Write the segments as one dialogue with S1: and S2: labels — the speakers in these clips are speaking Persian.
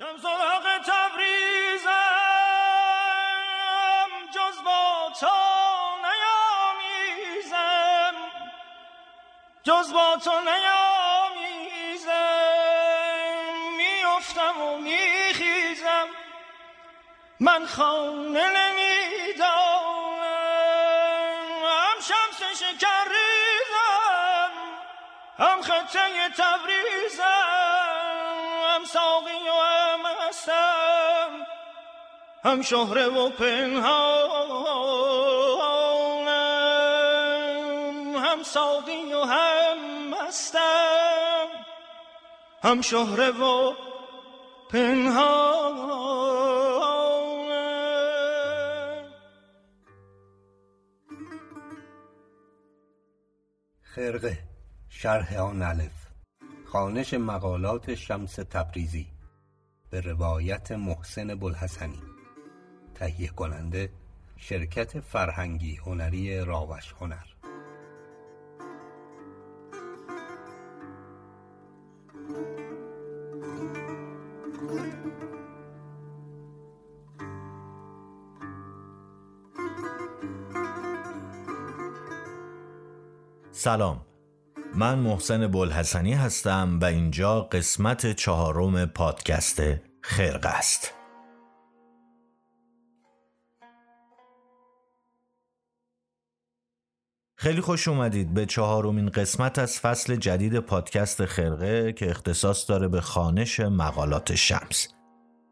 S1: جز با تو نیامیزم میفتم و میخیزم. من خانه نمی‌دانم هم شمس شکر هم خطه تبریزم هم ساقی هم هستم. هم شهره و پنهانم. هم ساقی و هم هستم هم شهره و پنهانم.
S2: خرقه شرح آن الف. خانش مقالات شمس تبریزی. به روایت محسن بلحسنی تهیه کننده شرکت فرهنگی هنری راوش هنر.
S3: سلام. من محسن بلحسنی هستم و اینجا قسمت چهارم پادکست خرق است. خیلی خوش اومدید به چهارمین قسمت از فصل جدید پادکست خرقه که اختصاص داره به خانش مقالات شمس.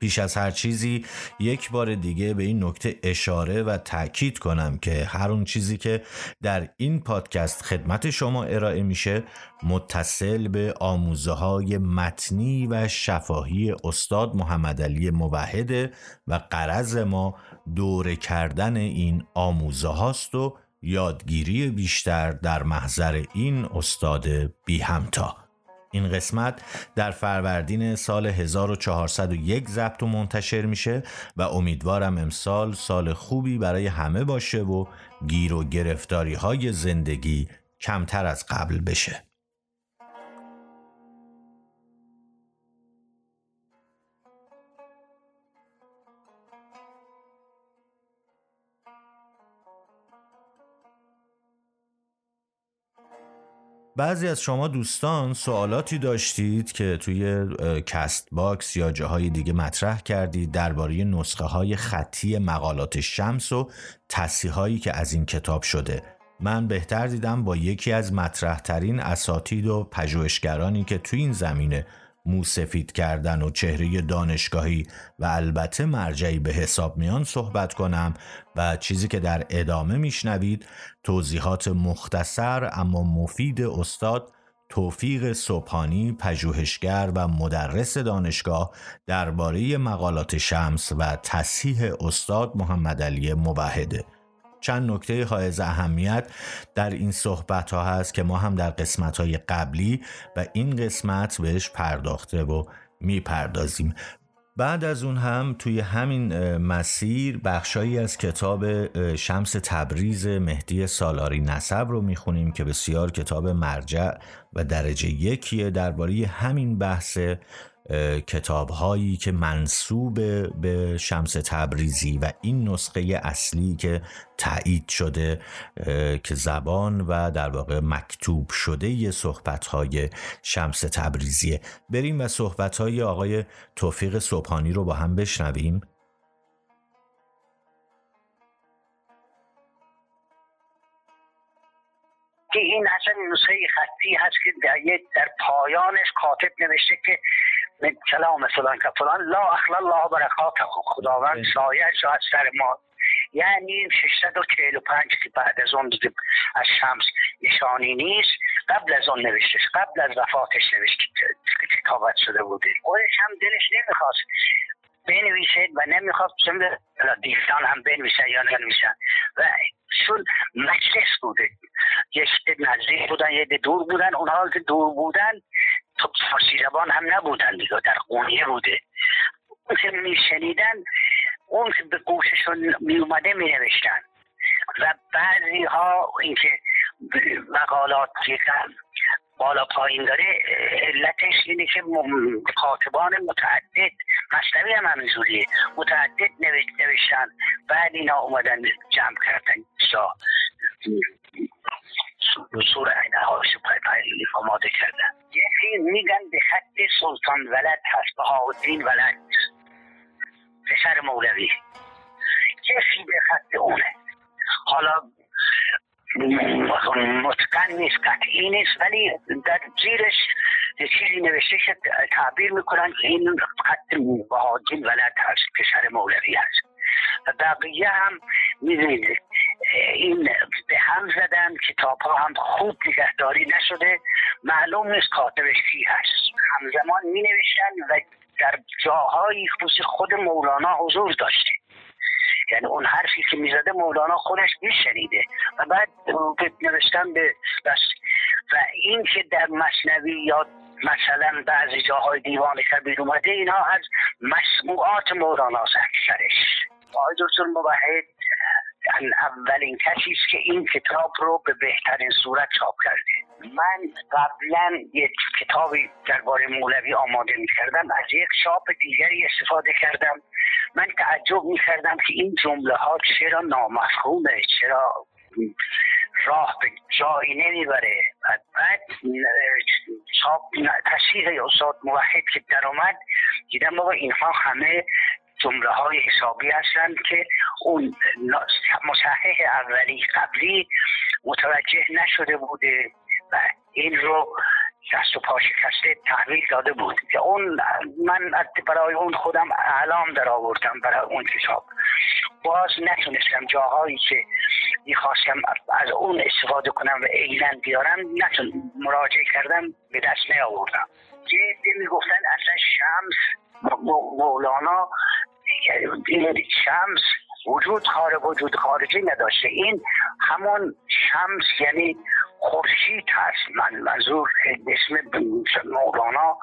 S3: پیش از هر چیزی یک بار دیگه به این نکته اشاره و تاکید کنم که هر اون چیزی که در این پادکست خدمت شما ارائه میشه متصل به آموزه های متنی و شفاهی استاد محمد علی موحده و قرض ما دوره کردن این آموزه هاست و یادگیری بیشتر در محضر این استاد بی همتا. این قسمت در فروردین سال 1401 ضبط و منتشر میشه و امیدوارم امسال سال خوبی برای همه باشه و گیر و گرفتاری های زندگی کمتر از قبل بشه. بعضی از شما دوستان سوالاتی داشتید که توی Castbox یا جاهای دیگه مطرح کردید درباره نسخه های خطی مقالات شمس و تصیحایی که از این کتاب شده. من بهتر دیدم با یکی از مطرح ترین اساتید و پژوهشگرانی که توی این زمینه موسفید کردن و چهره دانشگاهی و البته مرجعی به حساب میان صحبت کنم و چیزی که در ادامه میشنوید توضیحات مختصر اما مفید استاد توفیق صبحانی پژوهشگر و مدرس دانشگاه درباره مقالات شمس و تصحیح استاد محمد علی موحده. چند نکته حائز اهمیت در این صحبت ها هست که ما هم در قسمت های قبلی و این قسمت بهش پرداخته و می‌پردازیم. بعد از اون هم توی همین مسیر بخشایی از کتاب شمس تبریز مهدی سالاری نسب رو می‌خونیم که بسیار کتاب مرجع و درجه یکیه درباره همین بحث کتاب هایی که منصوب به شمس تبریزی و این نسخه اصلی که تایید شده که زبان و در واقع مکتوب شده صحبت های شمس تبریزیه. بریم و صحبت های آقای توفیق صبحانی رو با هم بشنویم.
S4: که این اصلا نسخه خطی هست که در, در پایانش کاتب نوشته که کلام فلان که فلان لا اخلا الله برکات خداوند سایه از سر ما. یعنی 645 که بعد از اون دیگه از شمس نشانی نیست قبل از اون نوشته قبل از وفاتش نوشته کتابت شده بوده. خودش هم دلش نمی‌خواست بنویسید و نمی‌خواست دیگران هم بنویسن یا ننویسن و چون مجلس بوده. یک نزدیک بودن یه دور بودن اونها که دور بودن تو فارسی زبان هم نبودن دیگه در قونیه بوده. اون که میشنیدن اون که به گوششون میومده مینوشتن. و بعضی ها اینکه مقالات یکم بالا پایین داره علتش اینه که کاتبان متعدد مصنوی هم همینجوریه. متعدد نوشتن بعد اینا اومدن جمع کردن. سور عینه هاش آماده کردن یکی میگن به خط سلطان ولد هست بهاءالدین ولد پسر مولوی. یکی به خط اونه. حالا متقن نیست قطعی نیست ولی در زیرش چیزی نوشته که تعبیر می‌کنن که این خط بهاءالدین ولد هست پسر مولوی هست. و بقیه هم می‌دونید این به هم زدن کتاب ها هم خوب نگهداری نشده. معلوم نیست کاتبش کی هست. همزمان می نوشتن و در جاهایی خصوصی خود مولانا حضور داشته. یعنی اون حرفی که می‌زده مولانا خودش میشنیده و بعد نوشتن به بس. و این که در مصنوی یا مثلا بعضی جاهای دیوان کبیر اومده اینها از مسموعات مولانا اکثرش آقای دکتر موحد اولین کسی است که این کتاب رو به بهترین صورت چاپ کرده. من قبلا یک کتابی درباره مولوی آماده می کردم از یک چاپ دیگری استفاده کردم. من تعجب می کردم که این جمله ها چرا نامفهومه چرا راه به جایی نمی‌بره. بعد بعد چاپ تصحیح استاد موحد که در اومد دیدم بابا اینها همه جمله های حسابی هستند که اون مصحح اولی قبلی متوجه نشده بوده و این رو دست و پا شکسته تحویل داده بود که اون من برای اون خودم اعلام در آوردم برای اون کتاب. باز نتونستم جاهایی که می‌خواستم از اون استفاده کنم و ایلن بیارم نتون مراجعه کردم به دست نیاوردم. جدی می‌گفتن اصلا شمس مولانا این شمس وجود خارج وجود خارجی نداشته. این همون شمس یعنی خورشید هست. من منظور اسم مولانا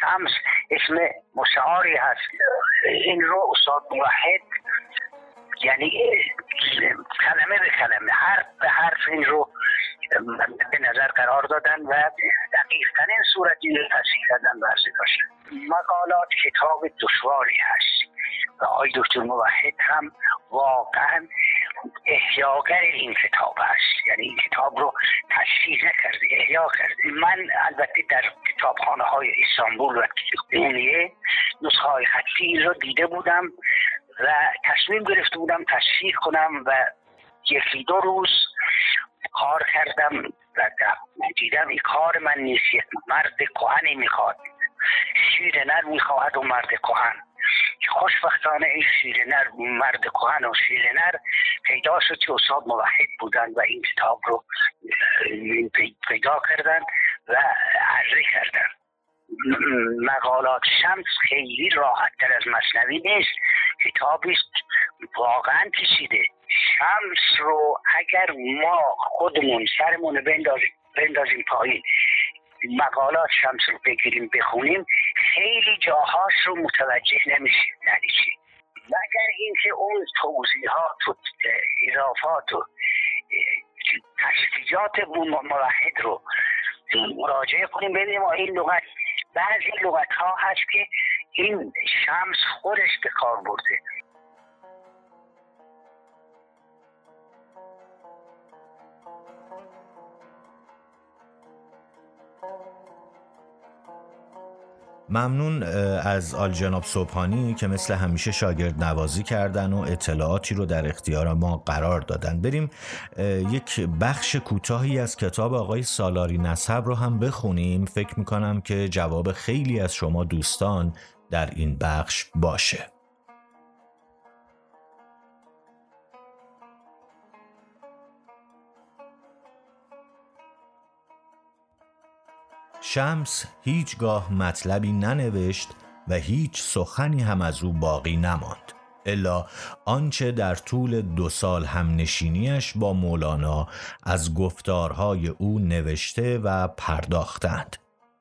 S4: شمس اسم مشعاری هست. این رو استاد موحد یعنی کلمه به کلمه حرف به حرف این رو به نظر قرار دادن و دقیق این صورتی رو تصحیح کردن برزی داشتن مقالات کتاب دشواری هست. و آقای دکتر موحد هم واقعا احیاگر این کتاب هست. یعنی این کتاب رو تشریح نکرده احیا کرده. من البته در کتابخانه های استانبول و اونیه نسخه های خطی رو دیده بودم. و تصمیم گرفته بودم تشریح کنم و یکی دو روز کار کردم و دیدم این کار من نیست. مرد کهنی می‌خواد. شیر نر می‌خواهد و مرد کهن. خوشبختانه این شیر نر مرد کهن و شیر نر پیدا شد که استاد موحد بودن و این کتاب رو پیدا کردن و عرضه کردن مقالات شمس خیلی راحت تر از مصنوی نیست. کتابی واقعا کشیده. شمس رو اگر ما خودمون سرمون بندازیم بندازیم پایین مقالات شمس رو بگیریم بخونیم خیلی جاهاش رو متوجه نمیشیم. یعنی چی؟ مگر اینکه اون توضیحات و اضافات و تشکیجات رو مراجعه کنیم ببینیم این لغت بعضی لغت ها هست که این شمس خودش به کار برده.
S3: ممنون از آل جناب صبحانی که مثل همیشه شاگرد نوازی کردن و اطلاعاتی رو در اختیار ما قرار دادن. بریم یک بخش کوتاهی از کتاب آقای سالاری نصب رو هم بخونیم. فکر می‌کنم که جواب خیلی از شما دوستان در این بخش باشه. شمس هیچگاه مطلبی ننوشت و هیچ سخنی هم از او باقی نماند الا آنچه در طول دو سال هم نشینیش با مولانا از گفتارهای او نوشته و پرداختند.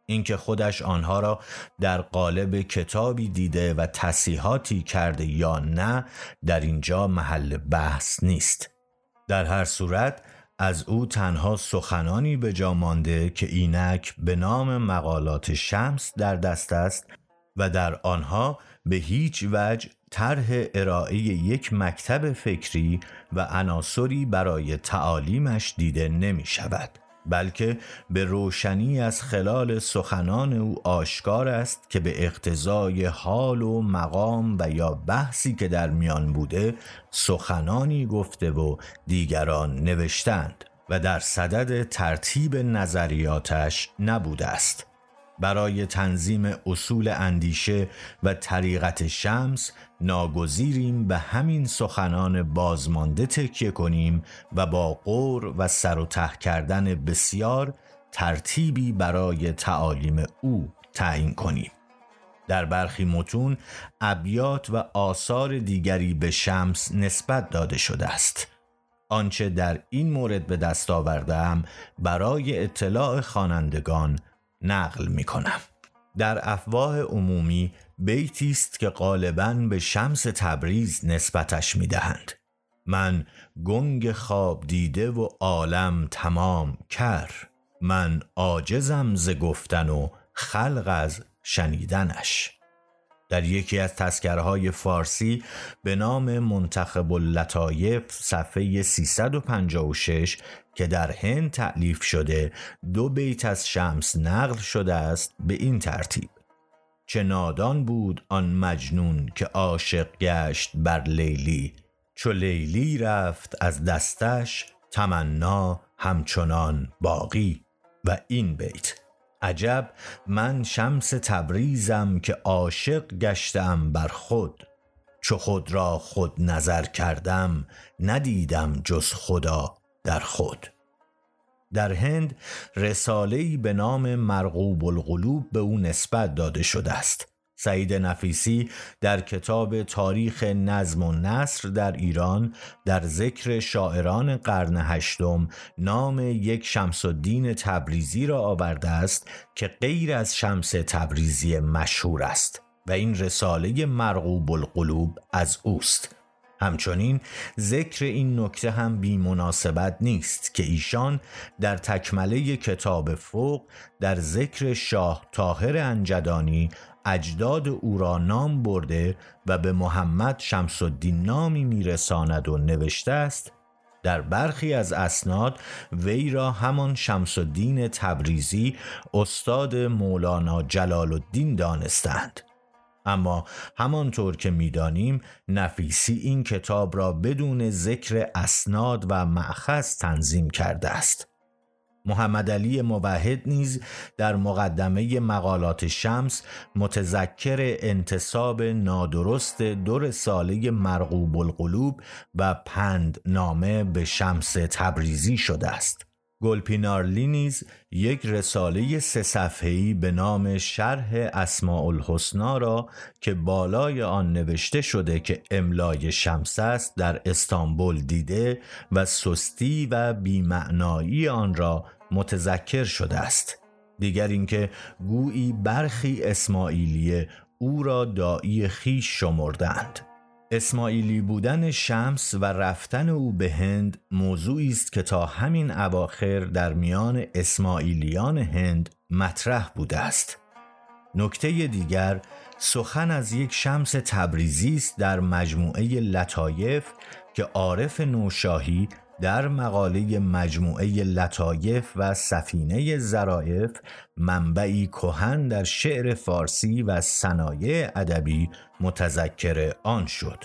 S3: اینکه خودش آنها را در قالب کتابی دیده و تصیحاتی کرده یا نه در اینجا محل بحث نیست. در هر صورت از او تنها سخنانی به جا مانده که اینک به نام مقالات شمس در دست است و در آنها به هیچ وجه طرح ارائه یک مکتب فکری و عناصری برای تعالیمش دیده نمی شود بلکه به روشنی از خلال سخنان او آشکار است که به اقتضای حال و مقام و یا بحثی که در میان بوده سخنانی گفته و دیگران نوشتند و در صدد ترتیب نظریاتش نبوده است. برای تنظیم اصول اندیشه و طریقت شمس ناگزیریم به همین سخنان بازمانده تکیه کنیم و با قور و سر و ته کردن بسیار ترتیبی برای تعالیم او تعیین کنیم. در برخی متون ابیات و آثار دیگری به شمس نسبت داده شده است. آنچه در این مورد به دست آوردم برای اطلاع خوانندگان نقل می کنم در افواه عمومی بیتی است که غالبا به شمس تبریز نسبتش می دهند من گنگ خواب دیده و عالم تمام کر. من عاجزم ز گفتن و خلق از شنیدنش. در یکی از تذکرهای فارسی به نام منتخب اللطایف صفحه 356 که در هند تعلیف شده دو بیت از شمس نقل شده است به این ترتیب. چه نادان بود آن مجنون که عاشق گشت بر لیلی چو لیلی رفت از دستش تمنا همچنان باقی. و این بیت عجب من شمس تبریزم که عاشق گشتم بر خود. چو خود را خود نظر کردم ندیدم جز خدا. در خود. در هند رساله‌ای به نام مرغوب القلوب به او نسبت داده شده است. سعید نفیسی در کتاب تاریخ نظم و نصر در ایران در ذکر شاعران قرن هشتم نام یک شمس الدین تبریزی را آورده است که غیر از شمس تبریزی مشهور است و این رساله مرغوب القلوب از اوست. همچنین ذکر این نکته هم بی مناسبت نیست که ایشان در تکمله کتاب فوق در ذکر شاه تاهر انجدانی اجداد او را نام برده و به محمد شمس الدین نامی میرساند و نوشته است در برخی از اسناد وی را همان شمس الدین تبریزی استاد مولانا جلال الدین دانستند. اما همانطور که می‌دانیم نفیسی این کتاب را بدون ذکر اسناد و معخذ تنظیم کرده است. محمد علی موحد نیز در مقدمه مقالات شمس متذکر انتصاب نادرست دو رساله مرغوب القلوب و پند نامه به شمس تبریزی شده است. گلپینارلی نیز یک رساله سه صفحه‌ای به نام شرح اسماء الحسنا را که بالای آن نوشته شده که املای شمس است در استانبول دیده و سستی و بیمعنایی آن را متذکر شده است. دیگر اینکه گویی برخی اسماعیلیه او را دایی خیش شمردند اسماعیلی بودن شمس و رفتن او به هند موضوعی است که تا همین اواخر در میان اسماعیلیان هند مطرح بوده است. نکته دیگر سخن از یک شمس تبریزی است در مجموعه لطایف که عارف نوشاهی در مقاله مجموعه لطایف و سفینه زرائف منبعی کهن در شعر فارسی و صنایع ادبی متذکر آن شد.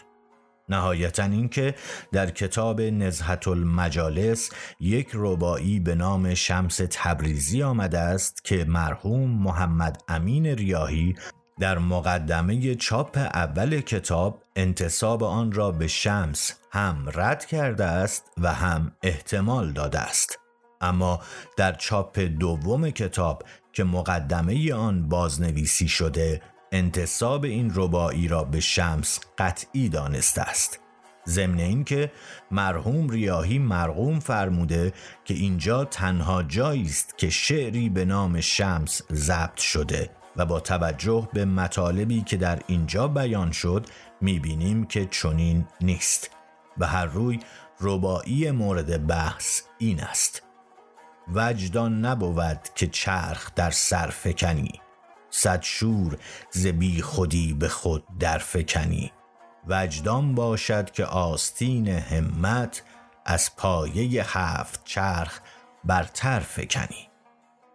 S3: نهایتا اینکه در کتاب نزهت المجالس یک ربایی به نام شمس تبریزی آمده است که مرحوم محمد امین ریاهی در مقدمه چاپ اول کتاب انتصاب آن را به شمس هم رد کرده است و هم احتمال داده است. اما در چاپ دوم کتاب که مقدمه آن بازنویسی شده انتصاب این ربایی را به شمس قطعی دانسته است. ضمن اینکه مرحوم ریاهی مرغوم فرموده که اینجا تنها جایی است که شعری به نام شمس ضبط شده و با توجه به مطالبی که در اینجا بیان شد می‌بینیم که چنین نیست. و هر روی ربایی مورد بحث این است. وجدان نبود که چرخ در سر فکنی. صد شور ز بی خودی به خود در فکنی. وجدان باشد که آستین همت از پایه هفت چرخ برتر فکنی.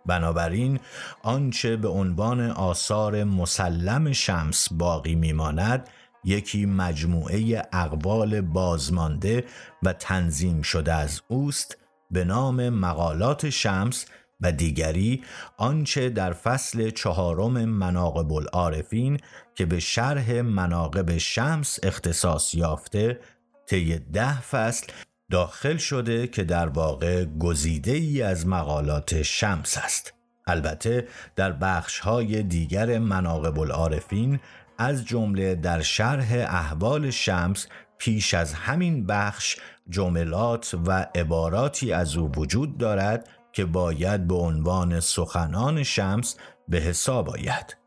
S3: بنابراین آنچه به عنوان آثار مسلم شمس باقی میماند یکی مجموعه اقوال بازمانده و تنظیم شده از اوست به نام مقالات شمس و دیگری آنچه در فصل چهارم مناقب العارفین که به شرح مناقب شمس اختصاص یافته طی ده فصل داخل شده که در واقع گزیده ای از مقالات شمس است. البته در بخش های دیگر مناقب العارفین از جمله در شرح احوال شمس پیش از همین بخش جملات و عباراتی از او وجود دارد که باید به عنوان سخنان شمس به حساب آید.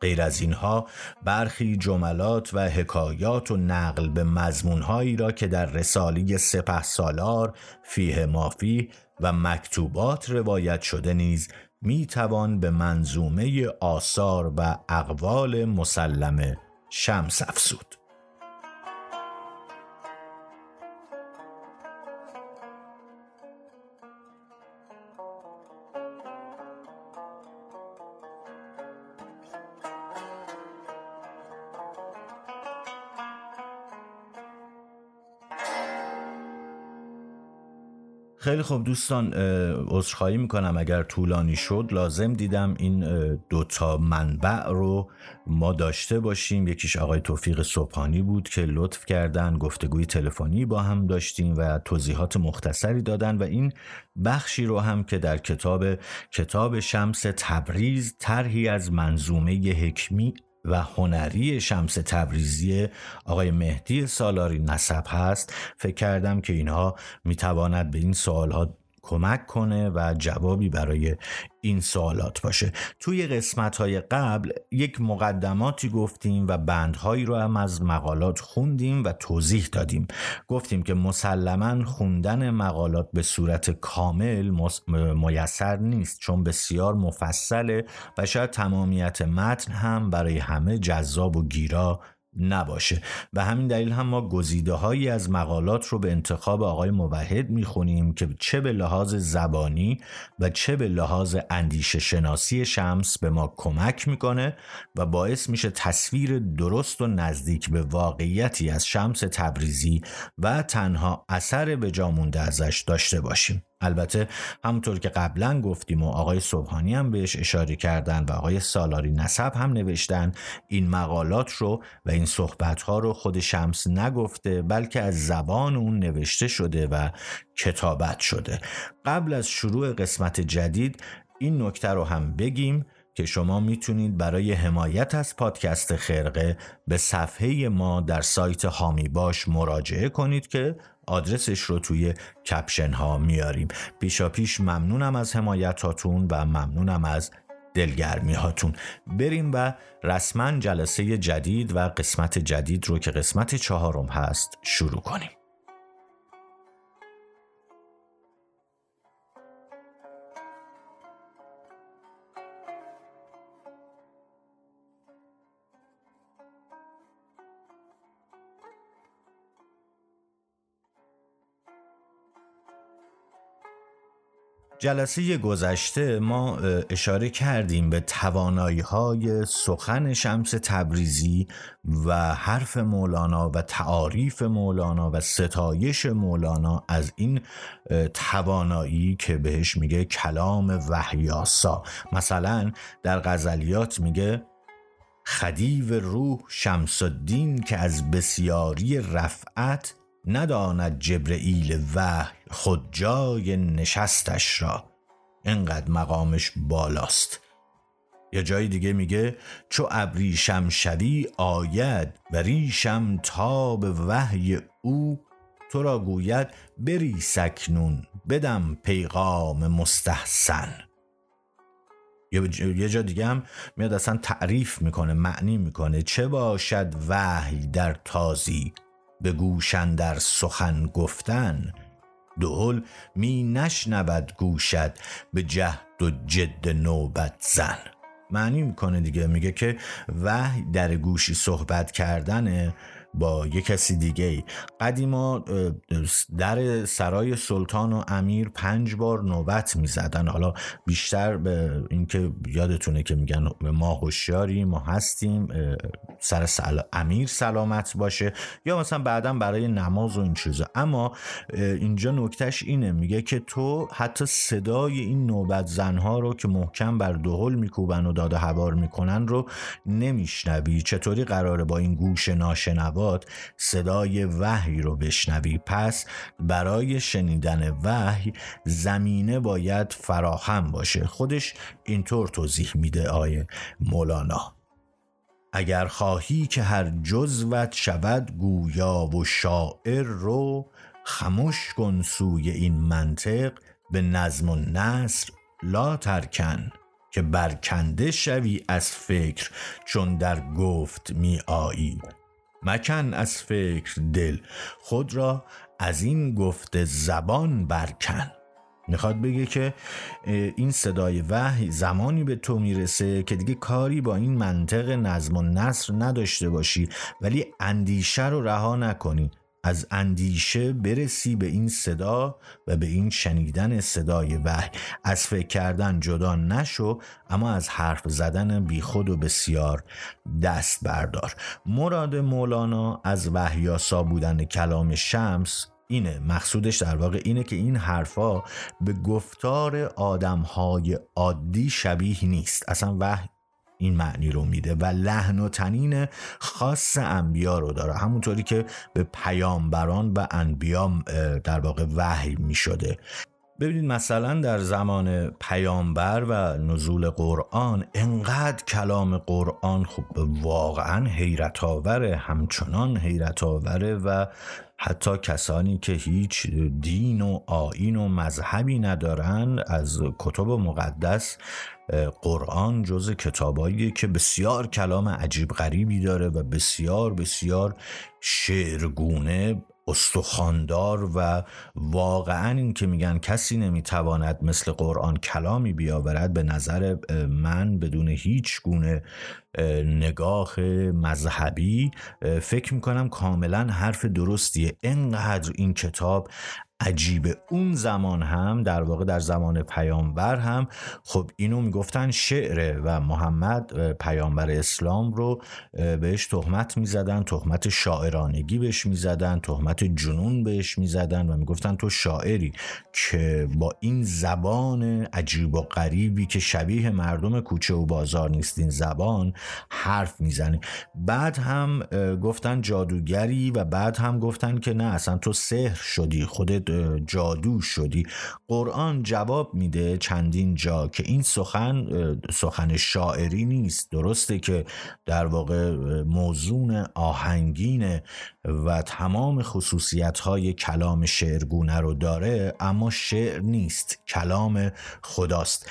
S3: غیر از اینها برخی جملات و حکایات و نقل به مضمونهایی را که در رسالی سپه سالار فیه مافی و مکتوبات روایت شده نیز می توان به منظومه آثار و اقوال مسلم شمس افسود. خیلی خوب دوستان عذرخواهی می‌کنم. اگر طولانی شد لازم دیدم این دوتا منبع رو ما داشته باشیم. یکیش آقای توفیق صبحانی بود که لطف کردن گفتگوی تلفنی با هم داشتیم و توضیحات مختصری دادن و این بخشی رو هم که در کتاب کتاب شمس تبریز طرحی از منظومه حکمی و هنری شمس تبریزی آقای مهدی سالاری نسب هست. فکر کردم که اینها می‌تواند به این سوالها کمک کنه و جوابی برای این سوالات باشه. توی قسمت های قبل یک مقدماتی گفتیم و بندهایی رو هم از مقالات خوندیم و توضیح دادیم. گفتیم که مسلما خوندن مقالات به صورت کامل میسر نیست چون بسیار مفصله و شاید تمامیت متن هم برای همه جذاب و گیرا نباشه. و همین دلیل هم ما گزیده هایی از مقالات رو به انتخاب آقای موحد می‌خونیم که چه به لحاظ زبانی و چه به لحاظ اندیشه شناسی شمس به ما کمک می‌کنه و باعث میشه تصویر درست و نزدیک به واقعیتی از شمس تبریزی و تنها اثر به جامونده ازش داشته باشیم. البته همونطور که قبلا گفتیم و آقای صبحانی هم بهش اشاره کردن و آقای سالاری نسب هم نوشتن این مقالات رو و این صحبت ها رو خود شمس نگفته بلکه از زبان اون نوشته شده و کتابت شده. قبل از شروع قسمت جدید این نکته رو هم بگیم. که شما می‌تونید برای حمایت از پادکست خرقه به صفحه ما در سایت هامی باش مراجعه کنید که آدرسش رو توی کپشن ها میاریم. پیشا پیش ممنونم از حمایتاتون و ممنونم از دلگرمی هاتون بریم و رسما جلسه جدید و قسمت جدید رو که قسمت چهارم هست شروع کنیم. جلسه گذشته ما اشاره کردیم به توانایی های سخن شمس تبریزی و حرف مولانا و تعاریف مولانا و ستایش مولانا از این توانایی که بهش میگه کلام وحیاسا. مثلا در غزلیات میگه خدیو روح شمس الدین که از بسیاری رفعت نداند جبرئیل وحی خود جای نشستش را. انقدر مقامش بالاست. یا جای دیگه میگه چو ابریشم شوی آید و ریشم تاب وحی او تو را گوید بری سکنون بدم پیغام مستحسن. یه جا دیگه هم میاد اصلا تعریف می‌کنه معنی می‌کنه چه باشد وحی در تازی؟ به گوشن در سخن گفتن دهل می نشنود گوشد به جهد و جد نوبت زن. معنی می‌کنه دیگه میگه که وحی در گوشی صحبت کردنه. با یه کسی دیگه قدیما در سرای سلطان و امیر پنج بار نوبت می‌زدن. حالا بیشتر به اینکه یادتونه که میگن ما هوشیاری ما هستیم سر سل... امیر سلامت باشه یا مثلا بعدا برای نماز و این چیزا. اما اینجا نکتهش اینه. میگه که تو حتی صدای این نوبت زنها رو که محکم بر دهل میکوبن و داده هوار می‌کنن رو نمیشنوی. چطوری قراره با این گوش ناشنوا صدای وحی رو بشنوی پس برای شنیدن وحی زمینه باید فراهم باشه. خودش اینطور توضیح میده آیه مولانا. اگر خواهی که هر جزوت شود گویا و شاعر رو خموش کن سوی این منطق. به نظم و نصر لا ترکن که برکنده شوی از فکر چون در گفت می آیی. مکن از فکر دل. خود را از این گفته زبان برکن. می‌خواد بگه که این صدای وحی زمانی به تو می‌رسه که دیگه کاری با این منطق نظم و نصر نداشته باشی ولی اندیشه رو رها نکنی. از اندیشه برسی به این صدا و به این شنیدن صدای وحی. از فکر کردن جدا نشو اما از حرف زدن بیخود و بسیار دست بردار. مراد مولانا از وحیاسا بودن کلام شمس اینه. مقصودش در واقع اینه که این حرفا به گفتار آدمهای عادی شبیه نیست. اصلا وحی این معنی رو میده و لحن و تنین خاص انبیا رو داره. همونطوری که به پیامبران و انبیا در واقع وحی می‌شده. ببینید مثلا در زمان پیامبر و نزول قرآن انقدر کلام قرآن خب واقعا حیرت آوره همچنان حیرت آوره و حتی کسانی که هیچ دین و آین و مذهبی ندارن از کتب مقدس قرآن جز کتابایی که بسیار کلام عجیب غریبی داره و بسیار بسیار شعرگونه استخاندار و واقعا این که میگن کسی نمی‌تواند مثل قرآن کلامی بیاورد به نظر من بدون هیچ گونه نگاه مذهبی فکر می‌کنم کاملا حرف درستیه. انقدر این کتاب عجیبه اون زمان هم در واقع در زمان پیامبر هم خب اینو می‌گفتن شعره و محمد پیامبر اسلام رو بهش تهمت می‌زدن تهمت شاعرانگی بهش می‌زدن تهمت جنون بهش می‌زدن و می‌گفتن تو شاعری که با این زبان عجیب و غریبی که شبیه مردم کوچه و بازار نیست این زبان حرف می‌زنی بعد هم گفتن جادوگری و بعد هم گفتن که نه اصلا تو سحر شدی خودت جادو شدی؟ قرآن جواب میده چندین جا که این سخن سخن شاعری نیست. درسته که در واقع موزون آهنگین و تمام خصوصیت های کلام شعرگونه رو داره اما شعر نیست کلام خداست.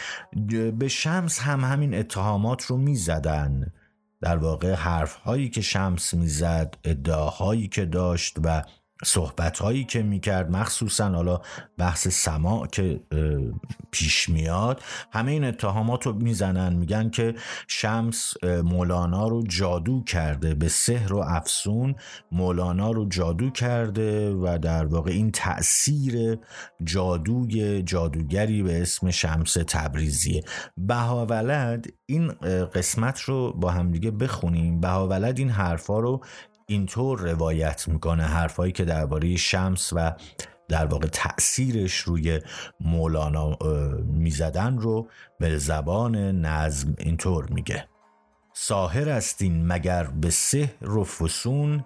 S3: به شمس هم همین اتهامات رو می‌زدن. در واقع حرف هایی که شمس می‌زد ادعاهایی که داشت و صحبت هایی که می‌کرد مخصوصا حالا بحث سماع که پیش میاد همه این اتهامات رو می‌زنن میگن که شمس مولانا رو جادو کرده به سحر و افسون مولانا رو جادو کرده و در واقع این تأثیر جادوی جادوگری به اسم شمس تبریزیه. بهاولد این قسمت رو با همدیگه بخونیم. بهاولد این حرفا رو اینطور روایت می‌کنه حرفایی که درباره شمس و در واقع تأثیرش روی مولانا می‌زدن رو به زبان نظم اینطور میگه. ساهر استین مگر به سحر و فسون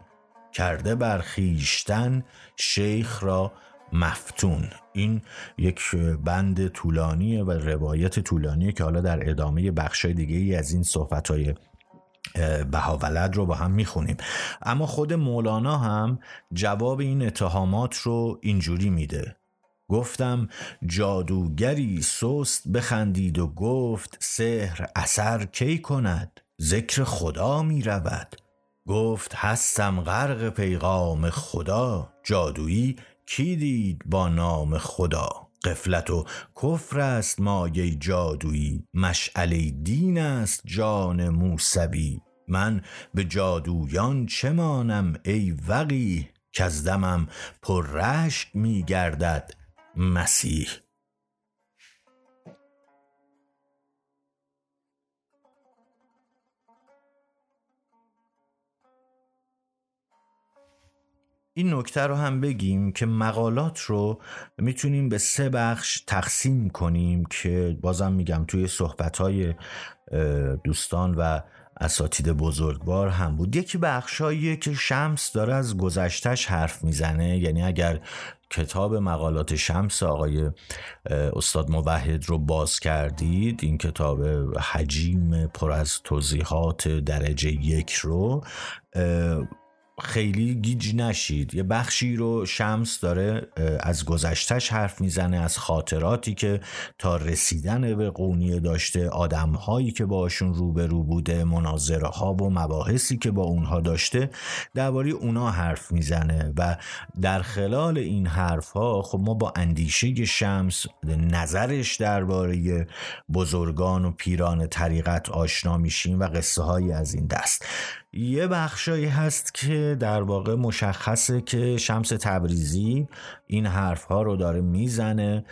S3: کرده بر خیشتن شیخ را مفتون. این یک بند طولانیه و روایت طولانیه که حالا در ادامه بخش دیگه ای از این صحبت های بهاولد رو با هم می‌خونیم. اما خود مولانا هم جواب این اتهامات رو اینجوری میده. گفتم جادوگری سست بخندید و گفت سحر اثر کی کند؟ ذکر خدا می رود گفت هستم غرق پیغام خدا. جادویی کی دید با نام خدا؟ قفلت و کفر است مایه جادویی. مشعله دین است جان موسوی. من به جادویان چه مانم ای وقی که از دمم پر رشک می گردد مسیح. این نکته رو هم بگیم که مقالات رو می‌تونیم به سه بخش تقسیم کنیم که بازم میگم توی صحبتهای دوستان و اساتید بزرگوار هم بود. یکی بخشاییه که شمس داره از گذشتش حرف می‌زنه یعنی اگر کتاب مقالات شمس آقای استاد موحد رو باز کردید این کتاب حجیم پر از توضیحات درجه یک رو خیلی گیج نشید. یه بخشی رو شمس داره از گذشتش حرف می‌زنه از خاطراتی که تا رسیدن به قونیه داشته آدمهایی که باشون روبرو بوده مناظره ها و مباحثی که با اونها داشته درباره اونا حرف می‌زنه. و در خلال این حرف ها خب ما با اندیشه شمس نظرش درباره بزرگان و پیران طریقت آشنا میشیم و قصه هایی از این دست. یه بخشایی هست که در واقع مشخصه که شمس تبریزی این حرف ها رو داره می‌زنه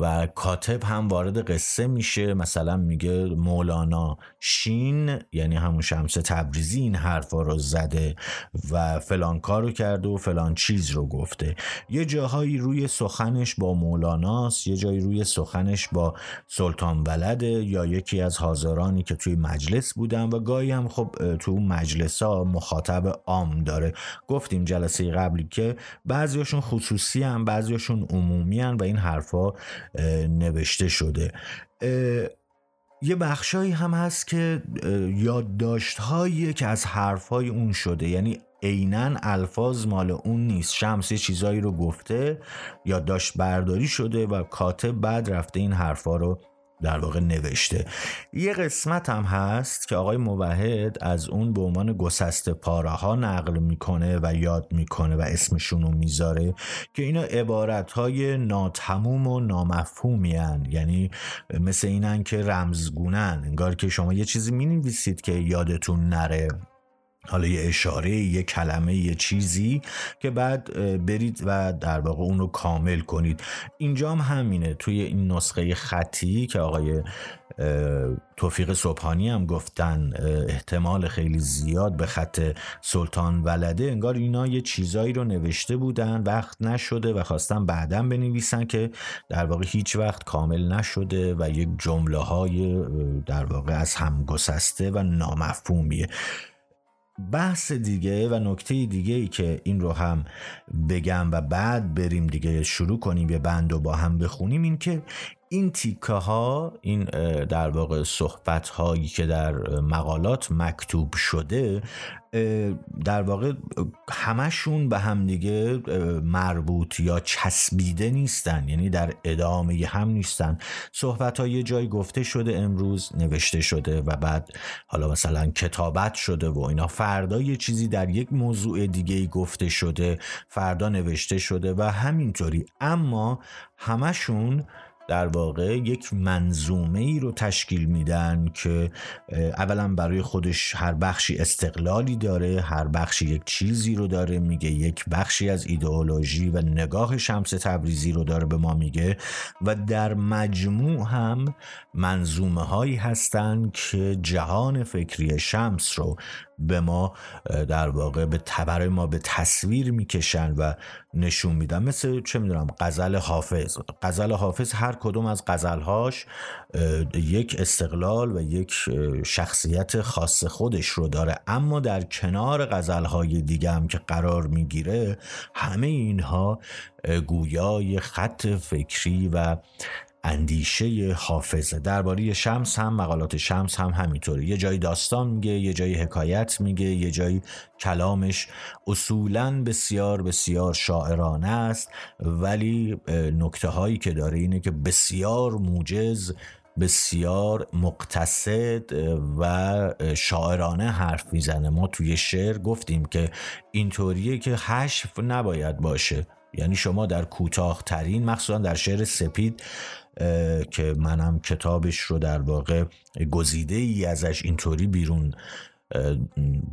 S3: و کاتب هم وارد قصه میشه. مثلا میگه مولانا شین یعنی همون شمس تبریزی این حرفا رو زده و فلان کارو کرده و فلان چیز رو گفته. یه جاهایی روی سخنش با مولاناست یه جایی روی سخنش با سلطان ولده یا یکی از حاضرانی که توی مجلس بودن و گاهی هم خب تو مجلس ها مخاطب عام داره. گفتیم جلسه قبلی که بعضیاشون خصوصی هم بعضیاشون عمومی هم و این حرفا نوشته شده. یه بخشایی هم هست که یادداشت که از حرفهای اون شده یعنی عینا الفاظ مال اون نیست. شمس یه چیزایی رو گفته یادداشت برداری شده و کاتب بعد رفته این حرفها رو در واقع نوشته. یه قسمت هم هست که آقای موحد از اون به عنوان گسست پاره ها نقل می‌کنه و یاد می‌کنه و اسمشون رو می‌ذاره که اینا عبارت های ناتموم و نامفهومی هن. یعنی مثل اینن که رمزگونن. انگار که شما یه چیزی می‌نویسید که یادتون نره. حالا یه اشاره یه کلمه یه چیزی که بعد برید و در واقع اون رو کامل کنید. اینجا هم همینه. توی این نسخه خطی که آقای توفیق صبحانی هم گفتن احتمال خیلی زیاد به خط سلطان ولده. انگار اینا یه چیزایی رو نوشته بودن وقت نشده و خواستن بعدا بنویسن که در واقع هیچ وقت کامل نشده و یک جمله های در واقع از هم گسسته و نامفهومیه. بحث دیگه و نکته دیگه ای که این رو هم بگم و بعد بریم دیگه شروع کنیم یه بند و با هم بخونیم این که این تیکه ها این در واقع صحبت هایی که در مقالات مکتوب شده در واقع همشون به همدیگه مربوط یا چسبیده نیستن یعنی در ادامه هم نیستن. صحبت ها یه جای گفته شده امروز نوشته شده و بعد حالا مثلا کتابت شده و اینا. فردا یه چیزی در یک موضوع دیگه گفته شده فردا نوشته شده و همینطوری. اما همشون در واقع یک منظومه ای رو تشکیل میدن که اولا برای خودش هر بخشی استقلالی داره هر بخشی یک چیزی رو داره میگه یک بخشی از ایدئولوژی و نگاه شمس تبریزی رو داره به ما میگه و در مجموع هم منظومه هایی هستن که جهان فکری شمس رو به ما در واقع به تبر ما به تصویر می‌کشن و نشون میدن. مثل چه می‌دونم غزل حافظ. غزل حافظ هر کدوم از غزلهاش یک استقلال و یک شخصیت خاص خودش رو داره. اما در کنار غزلهای دیگه هم که قرار می‌گیره همه اینها گویای خط فکری و اندیشه حافظه. درباره شمس هم مقالات شمس هم همینطوره. یه جای داستان میگه یه جای حکایت میگه یه جای کلامش اصولا بسیار بسیار شاعرانه است. ولی نکته هایی که داره اینه که بسیار موجز بسیار مقتصد و شاعرانه حرف می‌زنه. ما توی شعر گفتیم که اینطوریه که حشف نباید باشه. یعنی شما در کوتاه ترین مخصوصا در شعر سپید که منم کتابش رو در واقع گزیده ای ازش اینطوری بیرون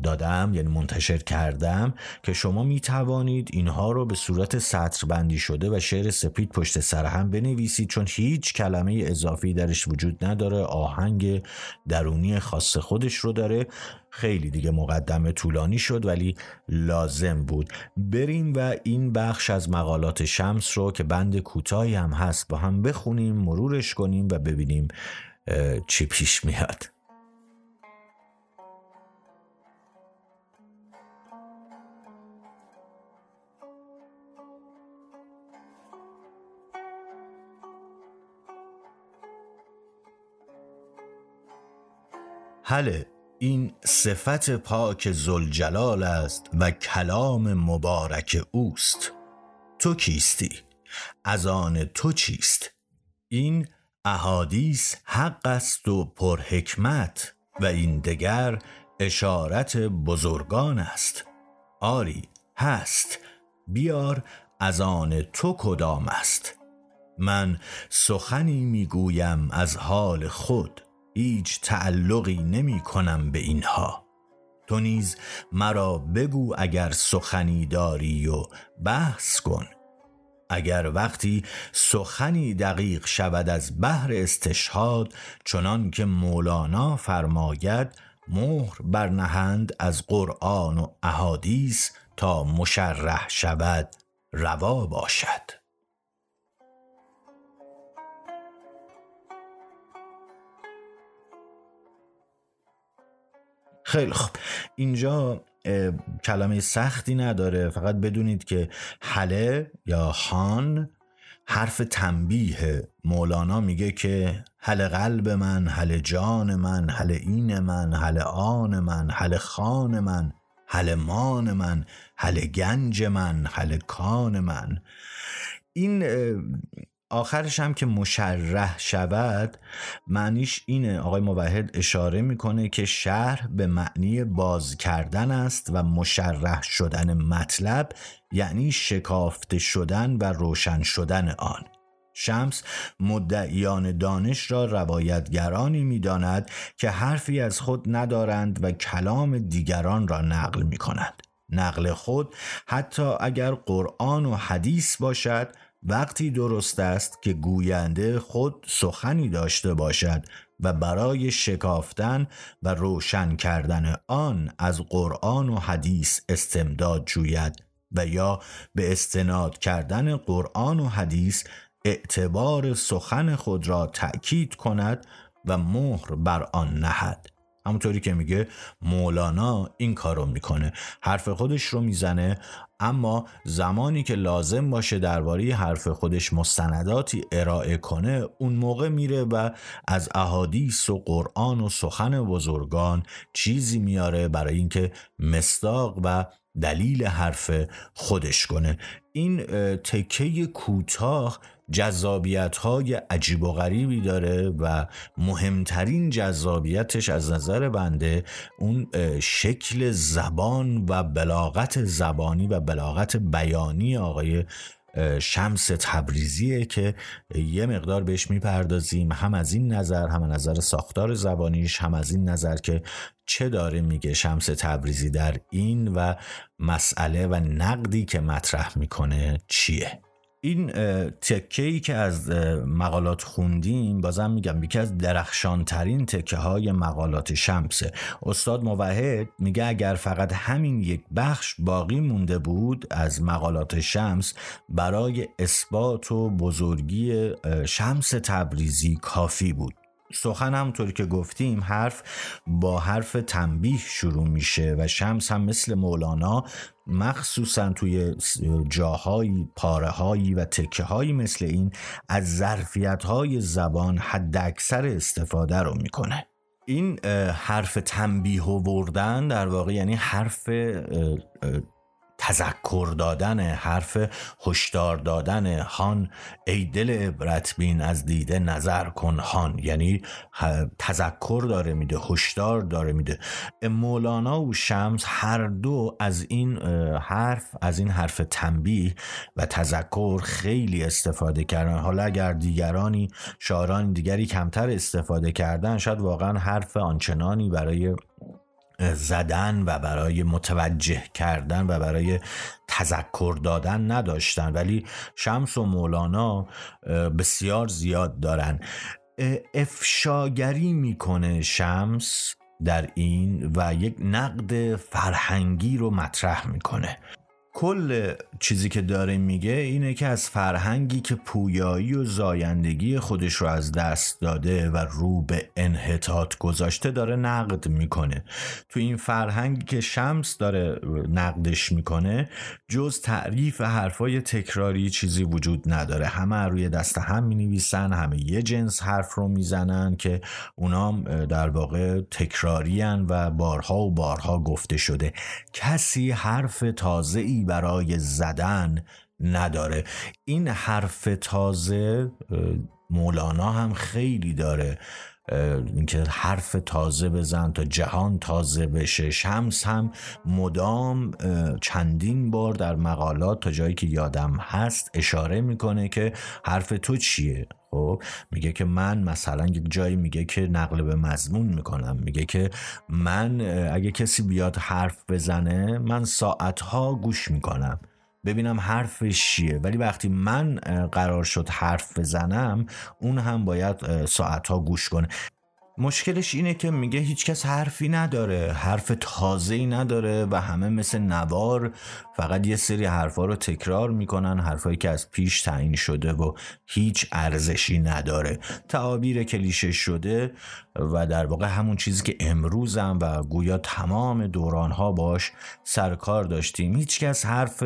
S3: دادم یعنی منتشر کردم که شما می توانید اینها رو به صورت سطر بندی شده و شعر سپید پشت سر هم بنویسید چون هیچ کلمه اضافی درش وجود نداره آهنگ درونی خاص خودش رو داره. خیلی دیگه مقدمه طولانی شد ولی لازم بود. بریم و این بخش از مقالات شمس رو که بند کوتاهی هم هست با هم بخونیم مرورش کنیم و ببینیم چی پیش میاد. هله این صفت پاک زلجلال است و کلام مبارک اوست. تو کیستی؟ از آن تو چیست؟ این احادیث حق است و پرحکمت و این دگر اشارت بزرگان است. آری هست. بیار از آن تو کدام است؟ من سخنی می‌گویم از حال خود. هیچ تعلقی نمی کنم به اینها. تو نیز مرا بگو اگر سخنی داری و بحث کن. اگر وقتی سخنی دقیق شود از بحر استشهاد چنان که مولانا فرماید مهر برنهند از قرآن و احادیث تا مشرح شود روا باشد. خیلی خوب. اینجا کلمه سختی نداره. فقط بدونید که حله یا خان حرف تنبیه. مولانا میگه که حل قلب من حل جان من حل این من حل آن من حل خان من حل مان من حل گنج من حل کان من. این آخرش هم که مشرح شود معنیش اینه آقای موحد اشاره می‌کنه که شرح به معنی باز کردن است و مشرح شدن مطلب یعنی شکافته شدن و روشن شدن آن شمس مدعیان دانش را روایتگرانی می‌داند که حرفی از خود ندارند و کلام دیگران را نقل می کند. نقل خود حتی اگر قرآن و حدیث باشد وقتی درست است که گوینده خود سخنی داشته باشد و برای شکافتن و روشن کردن آن از قرآن و حدیث استمداد جوید و یا به استناد کردن قرآن و حدیث اعتبار سخن خود را تأکید کند و مهر بر آن نهد. همونطوری که میگه مولانا این کارو می‌کنه. حرف خودش رو می‌زنه اما زمانی که لازم باشه درباره حرف خودش مستنداتی ارائه کنه اون موقع میره و از احادیث و قرآن و سخن بزرگان چیزی میاره برای اینکه مستاق و دلیل حرف خودش کنه. این تکه کوتاه جذابیت های عجیب و غریبی داره و مهمترین جذابیتش از نظر بنده اون شکل زبان و بلاغت زبانی و بلاغت بیانی آقای شمس تبریزیه که یه مقدار بهش می‌پردازیم هم از این نظر هم از نظر ساختار زبانیش هم از این نظر که چه داره میگه شمس تبریزی در این و مسئله و نقدی که مطرح می‌کنه چیه. این تکه ای که از مقالات خوندیم بازم میگم یکی از درخشانترین تکه های مقالات شمسه. استاد موحد میگه اگر فقط همین یک بخش باقی مونده بود از مقالات شمس برای اثبات و بزرگی شمس تبریزی کافی بود. سخن همونطوری که گفتیم حرف با حرف تنبیه شروع میشه و شمس هم مثل مولانا مخصوصا توی جاهایی پارههایی و تکه هایی مثل این از ظرفیت های زبان حد اکثر استفاده رو می‌کنه. این حرف تنبیه وردن در واقع یعنی حرف تذکر دادن حرف هشدار دادن هان. ای دل عبرت بین از دیده نظر کن هان. یعنی تذکر داره میده هشدار داره میده. مولانا و شمس هر دو از این حرف از این حرف تنبیه و تذکر خیلی استفاده کردن. حالا اگر دیگرانی شاعران دیگری کمتر استفاده کردن شاید واقعا حرف آنچنانی برای زدن و برای متوجه کردن و برای تذکر دادن نداشتن. ولی شمس و مولانا بسیار زیاد دارن. افشاگری می‌کنه شمس در این و یک نقد فرهنگی رو مطرح می‌کنه. کل چیزی که داره میگه اینه که از فرهنگی که پویایی و زایندگی خودش رو از دست داده و رو به انحطاط گذاشته داره نقد می‌کنه. تو این فرهنگی که شمس داره نقدش می‌کنه جز تعریف حرفای تکراری چیزی وجود نداره. همه روی دست هم می‌نویسن همه یه جنس حرف رو می‌زنن که اونام در واقع تکراری و بارها و بارها گفته شده. کسی حرف تازه ای برای زدن نداره. این حرف تازه مولانا هم خیلی داره. اینکه حرف تازه بزن تا جهان تازه بشه. شمس هم مدام چندین بار در مقالات تا جایی که یادم هست اشاره می‌کنه که حرف تو چیه؟ خب میگه که من مثلا یک جایی میگه که نقل به مضمون می‌کنم. میگه که من اگه کسی بیاد حرف بزنه من ساعتها گوش می‌کنم. ببینم حرفش چیه. ولی وقتی من قرار شد حرف بزنم اون هم باید ساعتها گوش کنه. مشکلش اینه که میگه هیچکس حرفی نداره حرف تازه‌ای نداره و همه مثل نوار فقط یه سری حرفا رو تکرار می‌کنن حرفایی که از پیش تعیین شده و هیچ ارزشی نداره. تعابیر کلیشه شده و در واقع همون چیزی که امروزم و گویا تمام دورانها باش سرکار داشتیم. هیچکس حرف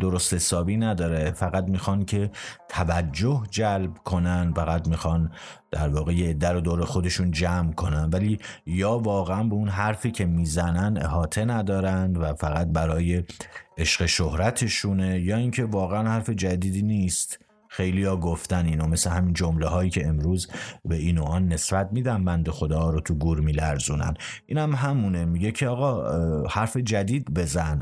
S3: درست حسابی نداره. فقط می‌خوان که توجه جلب کنن. فقط می‌خوان در واقع یه در دور خودشون جمع کنن. ولی یا واقعا به اون حرفی که می‌زنن احاطه ندارن و فقط برای عشق شهرتشونه یا اینکه واقعا حرف جدیدی نیست. خیلی ها گفتن اینو. مثل همین جمله هایی که امروز به این و آن نسبت میدن بند خدا رو تو گور میلرزونن. اینم هم همونه. میگه که آقا حرف جدید بزن.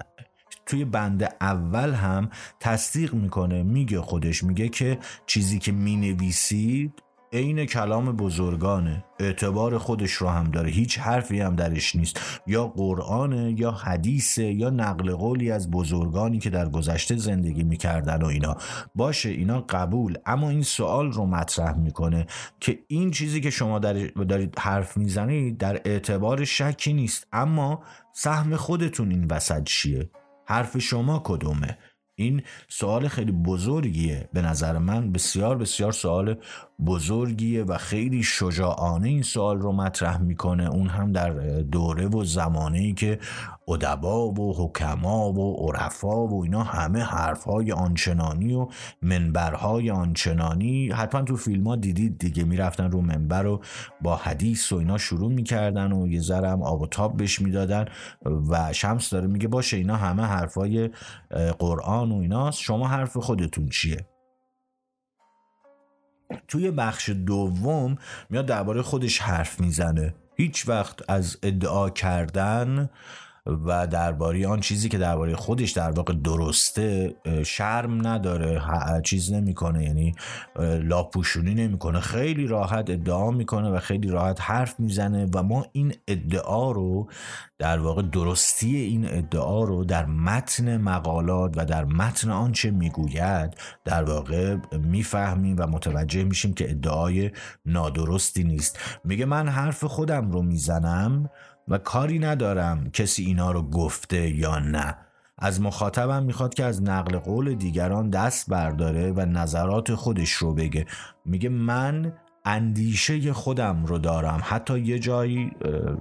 S3: توی بند اول هم تصدیق می‌کنه. میگه خودش میگه که چیزی که می‌نویسید عین کلام بزرگانه. اعتبار خودش رو هم داره. هیچ حرفی هم درش نیست. یا قرآنه یا حدیثه یا نقل قولی از بزرگانی که در گذشته زندگی می‌کردن و اینا. باشه اینا قبول. اما این سوال رو مطرح می‌کنه که این چیزی که شما دارید حرف می‌زنید در اعتبار شکی نیست. اما سهم خودتون این وسط چیه؟ حرف شما کدومه؟ این سوال خیلی بزرگیه. به نظر من بسیار بسیار سوال بزرگیه و خیلی شجاعانه این سوال رو مطرح می‌کنه. اون هم در دوره و زمانه ای که ادبا و حکما و عرفا و اینا همه حرفهای آنچنانی و منبرهای آنچنانی حتما تو فیلم ها دیدید دیگه می‌رفتن رو منبر و با حدیث و اینا شروع می‌کردن و یه ذره هم آب و تاب بهش می‌دادن و شمس داره میگه باشه اینا همه حرفای قرآن و ایناست. شما حرف خودتون چیه؟ توی بخش دوم میاد درباره خودش حرف می‌زنه. هیچ وقت از ادعا کردن و درباره آن چیزی که درباره خودش در واقع درسته شرم نداره چیز نمی‌کنه یعنی لاپوشونی نمی‌کنه. خیلی راحت ادعا می‌کنه و خیلی راحت حرف می‌زنه و ما این ادعا رو در واقع درستی این ادعا رو در متن مقالات و در متن آنچه می‌گوید در واقع می‌فهمیم و متوجه میشیم که ادعای نادرستی نیست. میگه من حرف خودم رو می‌زنم و کاری ندارم کسی اینا رو گفته یا نه. از مخاطبم می‌خواد که از نقل قول دیگران دست برداره و نظرات خودش رو بگه. میگه من اندیشه خودم رو دارم. حتی یه جایی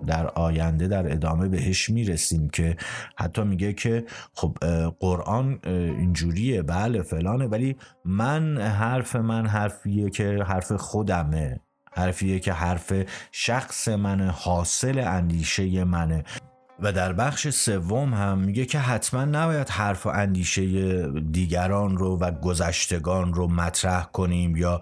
S3: در آینده در ادامه بهش می‌رسیم که حتی میگه که خب قرآن اینجوریه بله فلانه ولی من حرف من حرفیه که حرف خودمه. حرفیه که حرف شخص منه حاصل اندیشه منه و در بخش سوم هم میگه که حتما نباید حرف و اندیشه دیگران رو و گذشتگان رو مطرح کنیم یا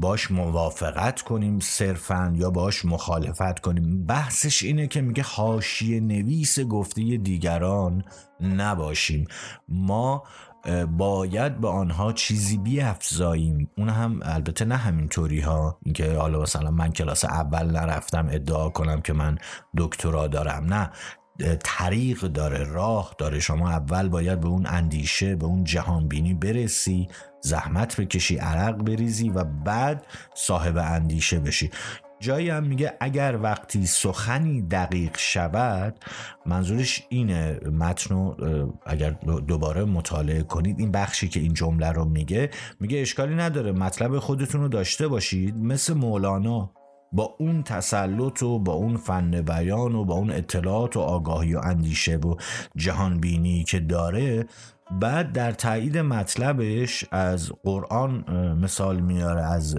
S3: باش موافقت کنیم صرفا یا باش مخالفت کنیم. بحثش اینه که میگه حاشیه نویس گفته دیگران نباشیم. ما باید به آنها چیزی بیافزاییم. اون هم البته نه همینطوری ها. اینکه حالا مثلا من کلاس اول نرفتم ادعا کنم که من دکترا دارم. نه. طریق داره راه داره. شما اول باید به اون اندیشه به اون جهانبینی برسی زحمت بکشی عرق بریزی و بعد صاحب اندیشه بشی. جایی هم میگه اگر وقتی سخنی دقیق شود منظورش اینه متن اگر دوباره مطالعه کنید این بخشی که این جمله رو میگه میگه اشکالی نداره مطلب خودتون رو داشته باشید مثل مولانا. با اون تسلط و با اون فن بیان و با اون اطلاعات و آگاهی و اندیشه و جهانبینی که داره بعد در تایید مطلبش از قرآن مثال میاره از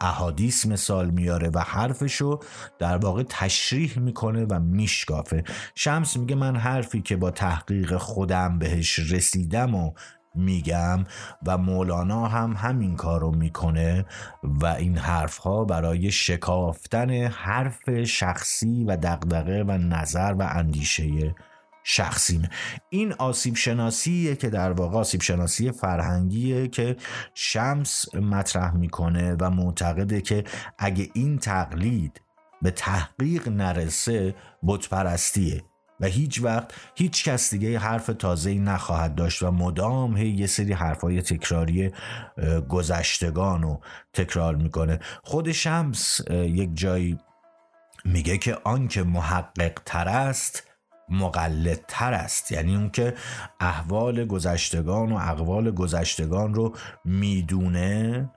S3: احادیث مثال میاره و حرفشو در واقع تشریح می‌کنه و میشکافه. شمس میگه من حرفی که با تحقیق خودم بهش رسیدم و میگم و مولانا هم همین کار رو می‌کنه و این حرف ها برای شکافتن حرف شخصی و دقدقه و نظر و اندیشه شخصیمه. این آسیب شناسیه که در واقع آسیب شناسی فرهنگیه که شمس مطرح می‌کنه و معتقده که اگه این تقلید به تحقیق نرسه بتپرستیه و هیچ وقت هیچ کس دیگه حرف تازه نخواهد داشت و مدام هی یه سری حرفای تکراری گذشتگان رو تکرار می‌کنه. خود شمس یک جایی میگه که آنکه محقق تر است مقلد تر است. یعنی اون که احوال گذشتگان و اقوال گذشتگان رو می‌دونه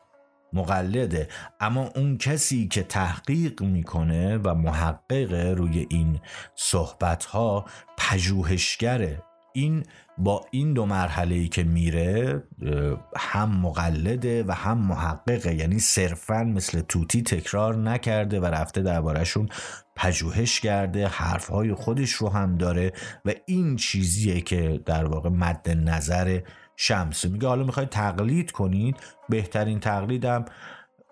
S3: مقلده. اما اون کسی که تحقیق می‌کنه و محقق روی این صحبت ها پژوهشگره. این با این دو مرحله ای که میره هم مقلده و هم محققه. یعنی صرفا مثل توتی تکرار نکرده و رفته دربارهشون پژوهش کرده حرفهای خودش رو هم داره و این چیزیه که در واقع مد نظر شمس میگه حالا می‌خواید تقلید کنید؟ بهترین تقلیدم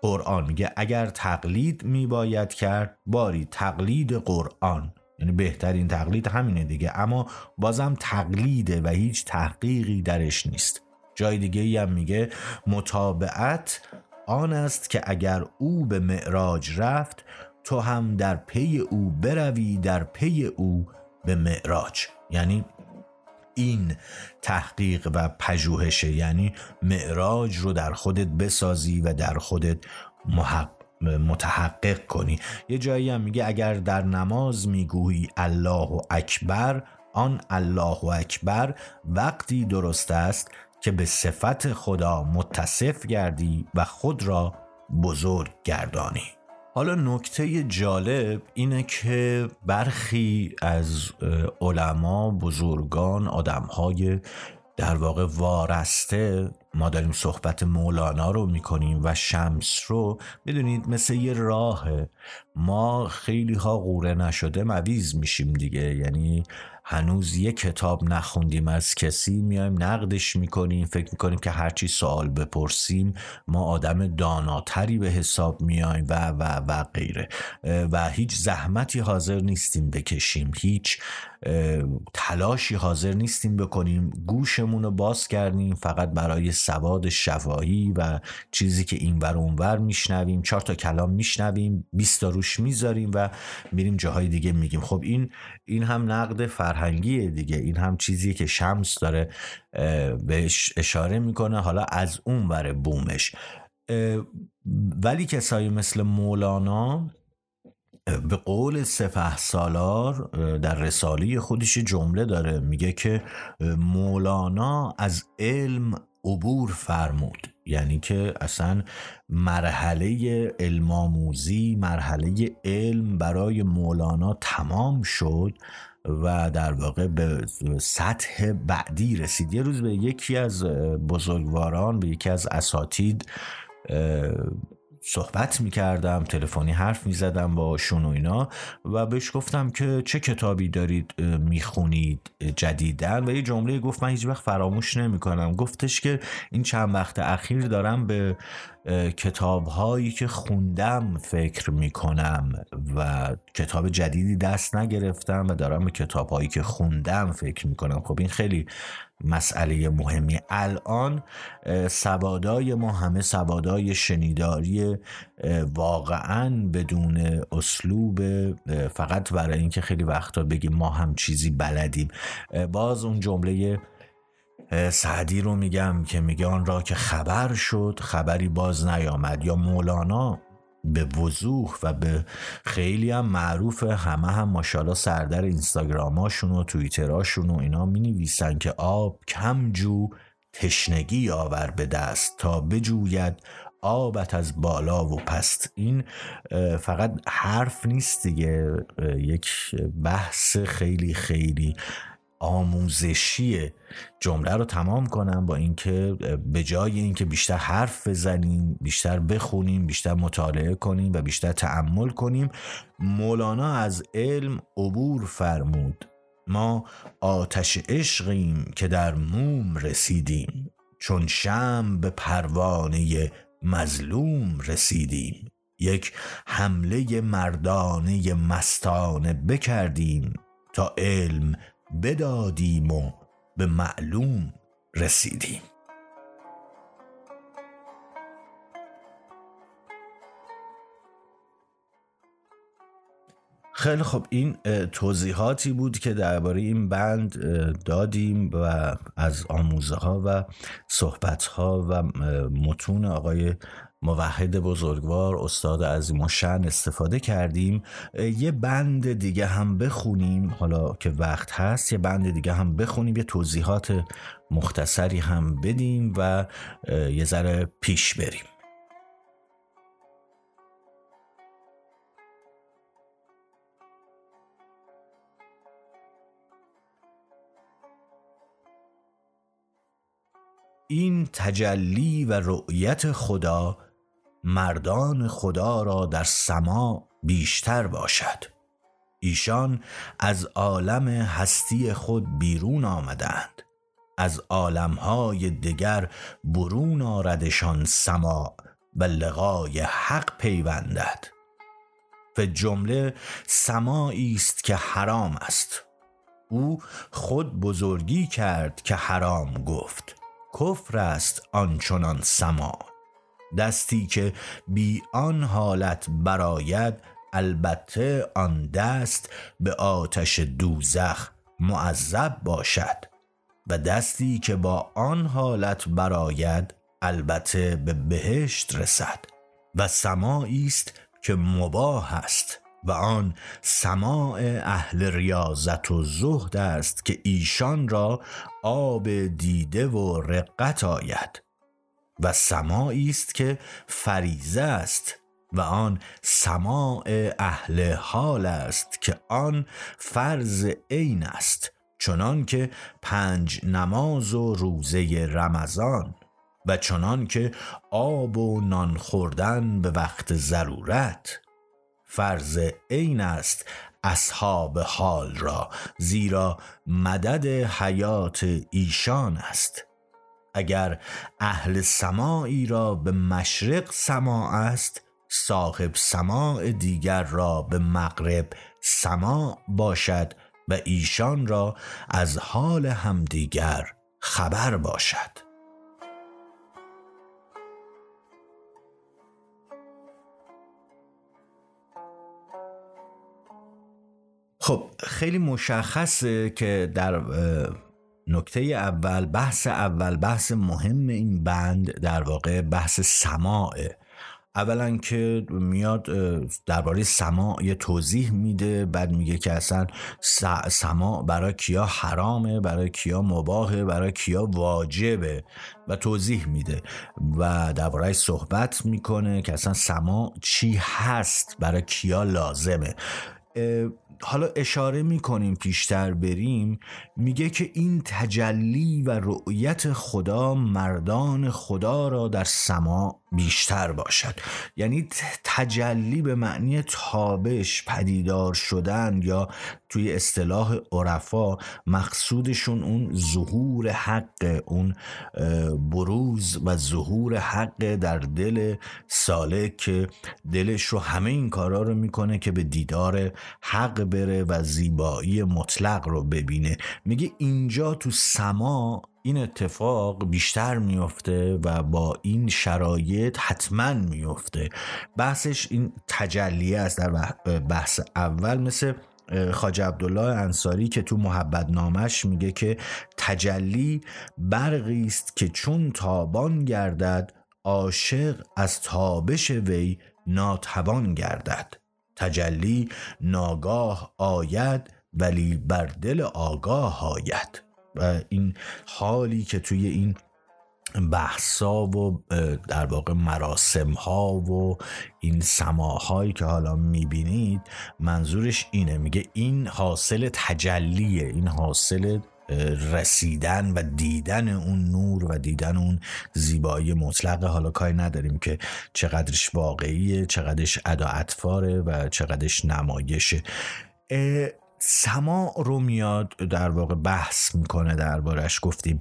S3: قرآن. میگه اگر تقلید میباید کرد باری تقلید قرآن. یعنی بهترین تقلید همینه دیگه. اما بازم تقلیده و هیچ تحقیقی درش نیست. جای دیگه ای هم میگه مطابعت آن است که اگر او به معراج رفت تو هم در پی او بروی در پی او به معراج. یعنی این تحقیق و پژوهشه. یعنی معراج رو در خودت بسازی و در خودت متحقق کنی. یه جایی هم میگه اگر در نماز می‌گویی الله اکبر آن الله اکبر وقتی درست است که به صفت خدا متصف گردی و خود را بزرگ گردانی. حالا نکته جالب اینه که برخی از علما بزرگان آدمهای در واقع وارسته ما داریم صحبت مولانا رو می‌کنیم و شمس رو می‌دونید مثل یه راه ما خیلی ها قوره نشده مویز میشیم دیگه. یعنی هنوز یه کتاب نخوندیم از کسی میایم نقدش می‌کنیم فکر می‌کنیم که هرچی سوال بپرسیم ما آدم داناتری به حساب میایم و و و غیره. و هیچ زحمتی حاضر نیستیم بکشیم. هیچ تلاشی حاضر نیستیم بکنیم گوشمون رو باز کردیم فقط برای سواد شفاهی و چیزی که این ور اونور میشنویم چهار تا کلام میشنویم 20 تا روش می‌ذاریم و میریم جاهای دیگه میگیم. خب این این هم نقد فرهنگیه دیگه. این هم چیزیه که شمس داره بهش اشاره می‌کنه. حالا از اون ور بومش ولی کسایی مثل مولانا به قول سفه سالار در رساله خودش جمله داره. میگه که مولانا از علم عبور فرمود. یعنی که اصلا مرحله علماموزی مرحله علم برای مولانا تمام شد و در واقع به سطح بعدی رسید. یه روز به یکی از بزرگواران به یکی از اساتید صحبت می‌کردم تلفنی حرف می‌زدم با شون و اینا و بهش گفتم که چه کتابی دارید می‌خونید جدیدن و یه جمله گفت من هیچ وقت فراموش نمی‌کنم. گفتش که این چند وقت اخیر دارم به کتاب هایی که خوندم فکر می‌کنم و کتاب جدیدی دست نگرفتم و دارم به کتاب هایی که خوندم فکر می‌کنم. خب این خیلی مسئله مهمی. الان سوادای ما همه سوادای شنیداری واقعا بدون اسلوب فقط برای اینکه خیلی وقتا بگیم ما هم چیزی بلدیم. باز اون جمله سعدی رو میگم که میگه آن را که خبر شد خبری باز نیامد. یا مولانا به وضوح و به خیلی هم معروف همه هم ماشاءالله سردر اینستاگراماشون و توییتراشون و اینا می نویسن که آب کم جو تشنگی آور به دست تا بجوید آبت از بالا و پست. این فقط حرف نیست دیگه. یک بحث خیلی خیلی آموزشی جمله رو تمام کنم با اینکه به جای اینکه بیشتر حرف بزنیم بیشتر بخونیم بیشتر مطالعه کنیم و بیشتر تعمل کنیم مولانا از علم عبور فرمود. ما آتش عشقیم که در موم رسیدیم چون شم به پروانه مظلوم رسیدیم. یک حمله مردانه مستانه بکردیم تا علم بدادیم و به معلوم رسیدیم. خیلی خب این توضیحاتی بود که درباره این بند دادیم و از آموزه ها و صحبت ها و متون آقای موحد بزرگوار استاد عظیم و استفاده کردیم. یه بند دیگه هم بخونیم. حالا که وقت هست یه بند دیگه هم بخونیم. یه توضیحات مختصری هم بدیم و یه ذره پیش بریم. این تجلی و رؤیت خدا مردان خدا را در سما بیشتر باشد. ایشان از عالم هستی خود بیرون آمدند. از عالمهای دیگر برون آردشان سما و لقای حق پیوندد. به جمله سمایی است که حرام است. او خود بزرگی کرد که حرام گفت. کفر است آنچنان سما. دستی که بی آن حالت براید البته آن دست به آتش دوزخ معذب باشد. و دستی که با آن حالت براید البته به بهشت رسد. و سمایی است که مباه است. و آن سماع اهل ریاضت و زهد است که ایشان را آب دیده و رقت آید. و سماعی است که فریزه است و آن سماع اهل حال است که آن فرض عین است چنان که پنج نماز و روزه رمضان و چنان که آب و نان خوردن به وقت ضرورت. فرض عین است اصحاب حال را زیرا مدد حیات ایشان است. اگر اهل سماعی را به مشرق سما است صاحب سماع دیگر را به مغرب سما باشد و ایشان را از حال همدیگر خبر باشد. خب خیلی مشخصه که در نکته اول بحث اول بحث مهم این بند در واقع بحث سماعه اولا که میاد درباره سماع یه توضیح میده بعد میگه که اصلا سماع برای کیا حرامه برای کیا مباهه برای کیا واجبه و توضیح میده. و درباره صحبت می‌کنه که اصلا سماع چی هست برای کیا لازمه. حالا اشاره می‌کنیم پیشتر بریم میگه که این تجلی و رؤیت خدا مردان خدا را در سما بیشتر باشد. یعنی تجلی به معنی تابش پدیدار شدن یا توی اصطلاح عرفا مقصودشون اون ظهور حق اون بروز و ظهور حق در دل سالک که دلش رو همه این کارا رو می‌کنه که به دیدار حق بره و زیبایی مطلق رو ببینه. میگه اینجا تو سما این اتفاق بیشتر میفته و با این شرایط حتما میفته بحثش این تجلیه است در بحث اول مثل خاج عبدالله انصاری که تو محبت نامش میگه که تجلی برقی است که چون تابان گردد عاشق از تابش وی ناتوان گردد. تجلی ناگاه آید ولی بر دل آگاه آید. و این حالی که توی این بحثا و در واقع مراسم ها و این سماهایی که حالا می‌بینید منظورش اینه. میگه این حاصل تجلیه این حاصل رسیدن و دیدن اون نور و دیدن اون زیبایی مطلق. حالا کاری نداریم که چقدرش واقعیه چقدرش ادا و چقدرش نمایشه. سما رو میاد در واقع بحث می‌کنه دربارش گفتیم.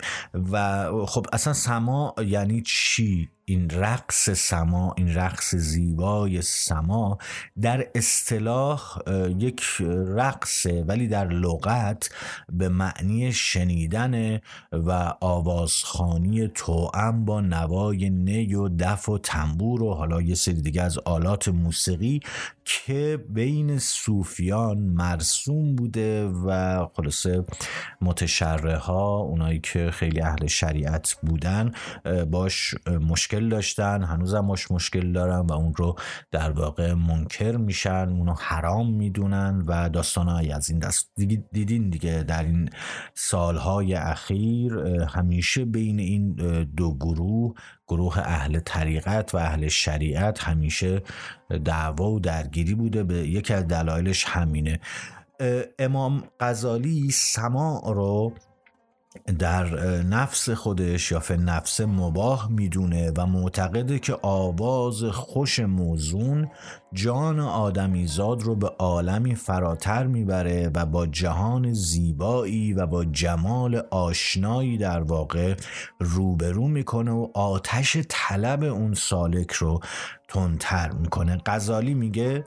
S3: و خب اصلا سما یعنی چی؟ این رقص سما این رقص زیبای سما در اصطلاح یک رقصه ولی در لغت به معنی شنیدن و آوازخانی توأم با نوای نی و دف و تنبور و حالا یه سری دیگه از آلات موسیقی که بین صوفیان مرسوم بوده و خلاصه متشرها ها اونایی که خیلی اهل شریعت بودن باش مشکل مشکل داشتن هنوزم مش مشکل دارن و اون رو در واقع منکر میشن اونو حرام می‌دونن و داستانهایی از این دست دیدین دیگه در این سالهای اخیر همیشه بین این دو گروه گروه اهل طریقت و اهل شریعت همیشه دعوا و درگیری بوده. به یکی از دلایلش همینه. امام غزالی سما رو در نفس خودش یا فی نفس مباه می‌دونه و معتقده که آواز خوش موزون جان آدمیزاد رو به عالمی فراتر می‌بره و با جهان زیبایی و با جمال آشنایی در واقع روبرو می‌کنه و آتش طلب اون سالک رو تندتر می‌کنه. غزالی میگه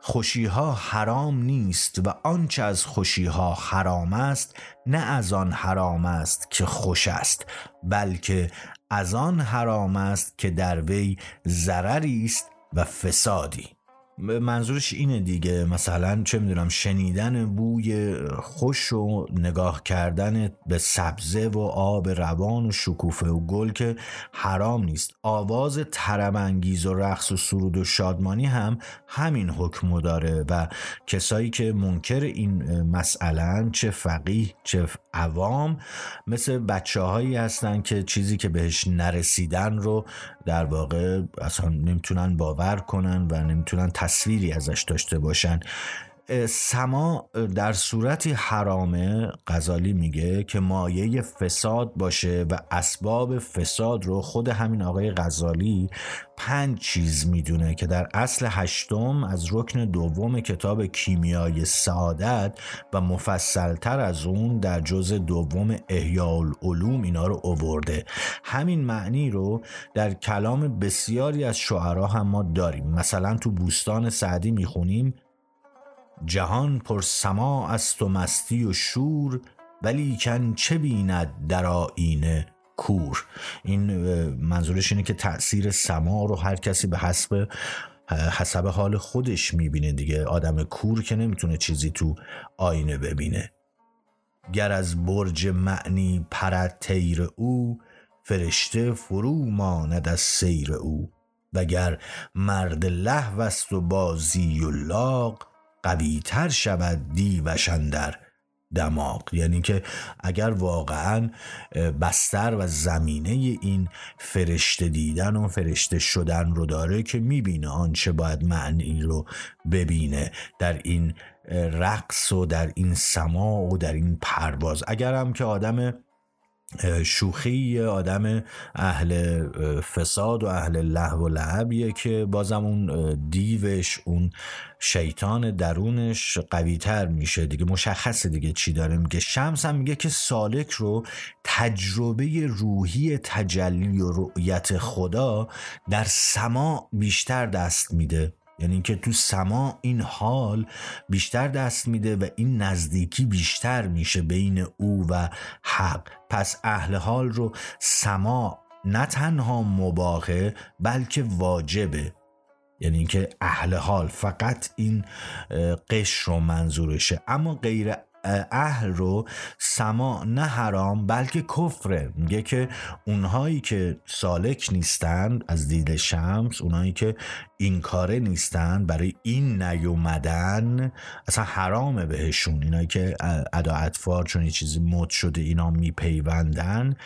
S3: خوشیها حرام نیست و آنچه از خوشیها حرام است نه از آن حرام است که خوش است بلکه از آن حرام است که در وی ضرری است و فسادی. منظورش اینه دیگه. مثلا چه می‌دونم شنیدن بوی خوش و نگاه کردن به سبزه و آب روان و شکوفه و گل که حرام نیست. آواز ترمانگیز و رقص و سرود و شادمانی هم همین حکم داره و کسایی که منکر این مسئله چه فقیه چه عوام مثل بچه هایی هستن که چیزی که بهش نرسیدن رو در واقع اصلا نمی‌تونن باور کنن و نمی‌تونن تصویری ازش داشته باشن. سما در صورتی حرامه غزالی میگه که مایه فساد باشه و اسباب فساد رو خود همین آقای غزالی پنج چیز می‌دونه که در اصل هشتم از رکن دوم کتاب کیمیای سعادت و مفصلتر از اون در جز دوم احیاء العلوم اینا رو اوورده. همین معنی رو در کلام بسیاری از شعرا هم ما داریم. مثلا تو بوستان سعدی می‌خونیم جهان پر سما است و مستی و شور ولی کن چه بیند در آینه کور؟ این منظورش اینه که تاثیر سما رو هر کسی به حسب حسب حال خودش می‌بینه دیگه. آدم کور که نمی‌تونه چیزی تو آینه ببینه. گر از برج معنی پرد تیر او فرشته فرو ماند از سیر او. وگر مرد لحو و بازی و لاغ قویتر شود دیوش اندر دماغ. یعنی که اگر واقعا بستر و زمینه این فرشته دیدن و فرشته شدن رو داره که می‌بینه آنچه باید معنی رو ببینه در این رقص و در این سما و در این پرواز. اگرم که آدم شوخی آدم اهل فساد و اهل لحو و لعبیه که بازم اون دیوش اون شیطان درونش قویتر میشه دیگه مشخصه دیگه چی داره میگه. شمس هم میگه که سالک رو تجربه روحی تجلی و رؤیت خدا در سما بیشتر دست میده. یعنی اینکه تو سما این حال بیشتر دست میده و این نزدیکی بیشتر میشه بین او و حق. پس اهل حال رو سما نه تنها مباهه بلکه واجبه. یعنی اینکه اهل حال فقط این قش رو منظورشه. اما غیر اهل رو سما نه حرام بلکه کفره میگه که اونهایی که سالک نیستند از دید شمس اونهایی که این کاره نیستند برای این نیومدن اصلا حرامه بهشون. اینایی که ادا اطفار چون یه چیزی مد شده اینا میپیوندن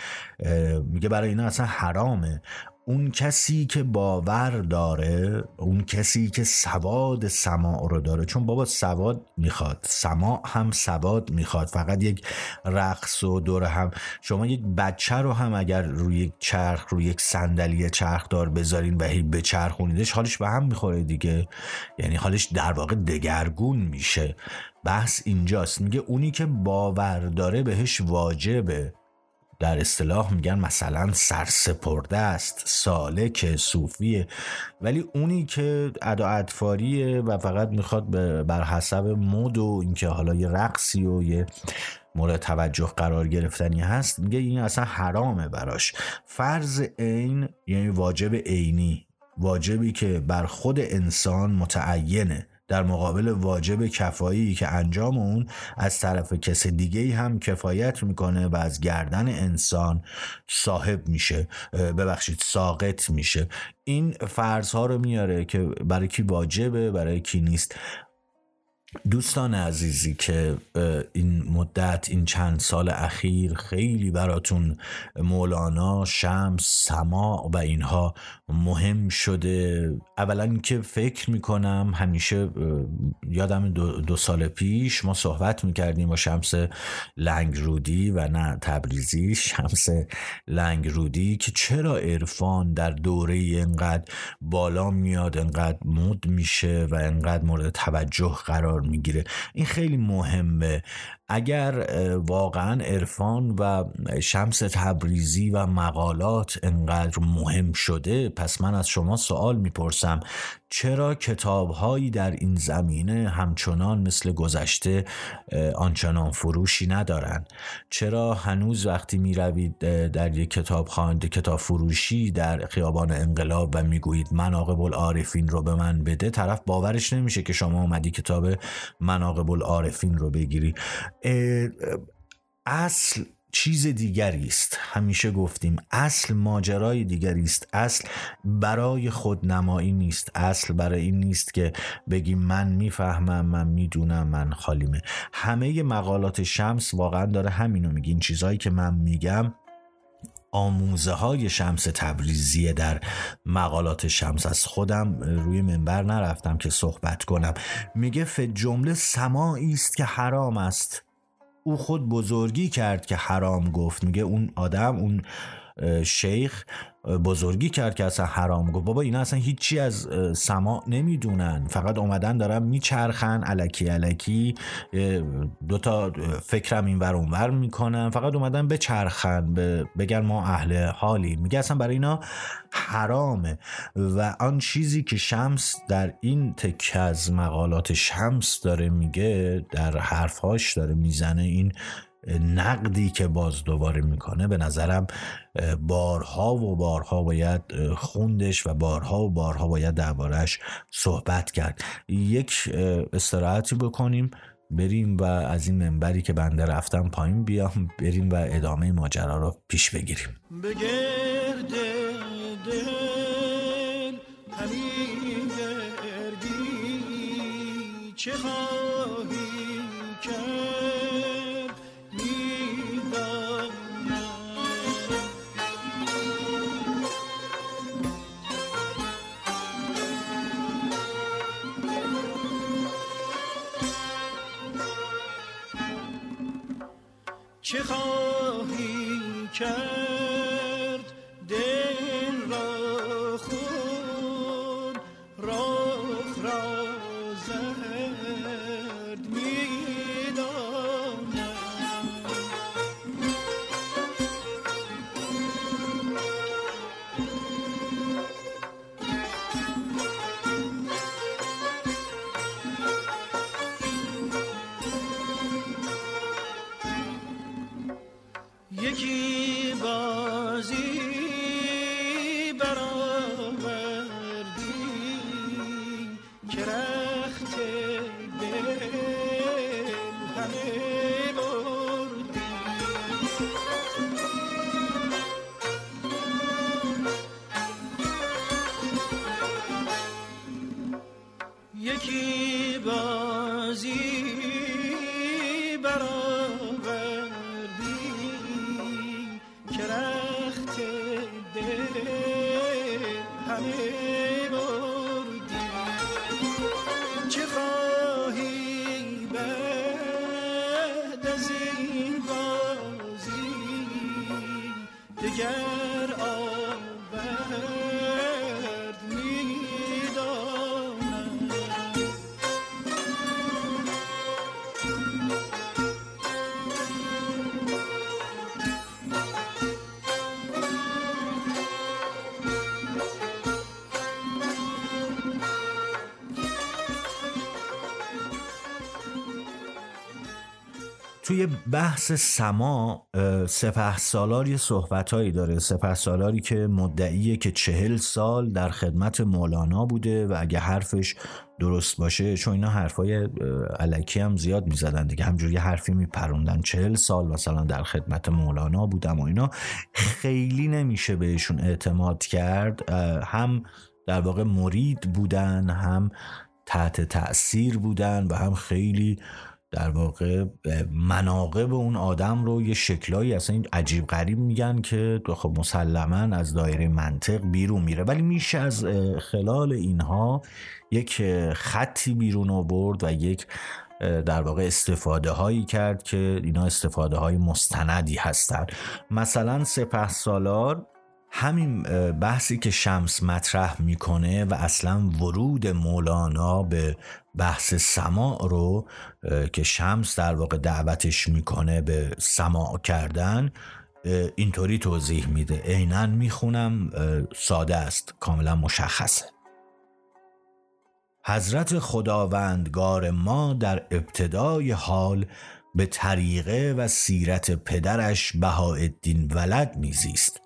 S3: میگه برای اینا اصلا حرامه. اون کسی که باور داره اون کسی که سواد سماع رو داره. چون بابا سواد می‌خواد سماع هم سواد می‌خواد. فقط یک رقص و دور هم. شما یک بچه رو هم اگر روی یک چرخ روی یک صندلی چرخ دار بذارین و هی بچرخونیدش حالش به هم می‌خوره دیگه. یعنی حالش در واقع دگرگون میشه. بحث اینجاست. میگه اونی که باور داره بهش واجبه. در اصطلاح میگن مثلا سرسپرده است سالک صوفیه. ولی اونی که ادا اطفاریه و فقط می‌خواد بر حسب مود و اینکه حالا یه رقصی و یه مورد توجه قرار گرفتنی هست میگه این اصلا حرامه براش. فرض عین یعنی واجب عینی. واجبی که بر خود انسان متعینه. در مقابل واجب کفایی که انجام اون از طرف کس دیگه هم کفایت می‌کنه و از گردن انسان صاحب میشه. ببخشید ساقط میشه. این فرض ها رو میاره که برای کی واجبه برای کی نیست. دوستان عزیزی که این مدت این چند سال اخیر خیلی براتون مولانا شمس سما و اینها مهم شده. اولا که فکر می‌کنم همیشه یادم دو, دو سال پیش ما صحبت می‌کردیم با شمس لنگرودی و نه تبریزی شمس لنگرودی که چرا عرفان در دوره اینقدر بالا میاد انقدر مد میشه و انقدر مورد توجه قرار می‌گیره. این خیلی مهمه. اگر واقعا عرفان و شمس تبریزی و مقالات انقدر مهم شده پس من از شما سوال می‌پرسم چرا کتابهایی در این زمینه همچنان مثل گذشته آنچنان فروشی ندارن؟ چرا هنوز وقتی می‌روید در یک کتاب خوانده کتاب فروشی در خیابان انقلاب و می‌گویید مناقب العارفین رو به من بده طرف باورش نمیشه که شما اومدی کتاب مناقب العارفین رو بگیری. اصل چیز دیگری است. همیشه گفتیم اصل ماجرای دیگری است. اصل برای خود نمایی نیست. اصل برای این نیست که بگیم من می‌فهمم من می‌دونم من خالیمه. همه مقالات شمس واقعا داره همینو میگه. این چیزهایی که من میگم آموزه های شمس تبریزیه در مقالات شمس. از خودم روی منبر نرفتم که صحبت کنم. میگه ف جمله سمایی است که حرام است. او خود بزرگی کرد که حرام گفت. میگه اون آدم اون شیخ بزرگی کرد که اصلا حرام گفت. بابا اینا اصلا هیچی از سما نمی‌دونن. فقط اومدن دارن میچرخن علکی علکی. دوتا فکرم این ور اونور می‌کنن. فقط اومدن بچرخن بگن ما اهل حالی میگه اصلا برای اینا حرامه. و آن چیزی که شمس در این تکه از مقالات شمس داره میگه در حرفهاش داره می‌زنه این نقدی که باز دوباره می‌کنه به نظرم بارها و بارها باید خوندش و بارها و بارها باید دربارهش صحبت کرد. یک استراحتی بکنیم بریم و از این منبری که بنده رفتم پایین بیام بریم و ادامه ماجرا رو پیش بگیریم.
S1: چه چه خواهی کرد؟
S3: توی بحث سما سپه سالار یه صحبتهایی داره. سپه سالاری که مدعیه که چهل سال در خدمت مولانا بوده و اگه حرفش درست باشه چون اینا حرفای علکی هم زیاد می‌زدن دیگه. همجوری حرفی میپروندن. چهل سال مثلا در خدمت مولانا بودم و اینا. خیلی نمیشه بهشون اعتماد کرد. هم در واقع مرید بودن هم تحت تأثیر بودن و هم خیلی در واقع مناقب اون آدم رو یه شکلایی اصلا عجیب غریب میگن که خب مسلما از دایره منطق بیرون میره. ولی میشه از خلال اینها یک خطی بیرون آورد و یک در واقع استفاده هایی کرد که اینا استفاده های مستندی هستند مثلا سپه سالار همین بحثی که شمس مطرح می‌کنه و اصلا ورود مولانا به بحث سماع رو که شمس در واقع دعوتش می‌کنه به سماع کردن اینطوری توضیح میده. عینا می‌خونم ساده است کاملا مشخصه. حضرت خداوندگار ما در ابتدای حال به طریقه و سیرت پدرش بهاءالدین ولد میزیست.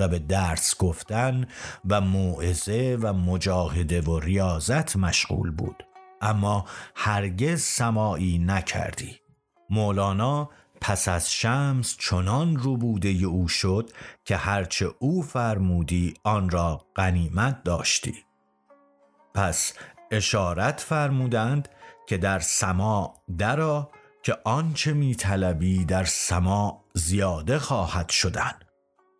S3: و به درس گفتن و موعظه و مجاهده و ریاضت مشغول بود. اما هرگز سماعی نکردی. مولانا پس از شمس چنان روبوده او شد که هرچه او فرمودی آن را غنیمت داشتی. پس اشارت فرمودند که در سما درا که آنچه می طلبی در سما زیاده خواهد شدن.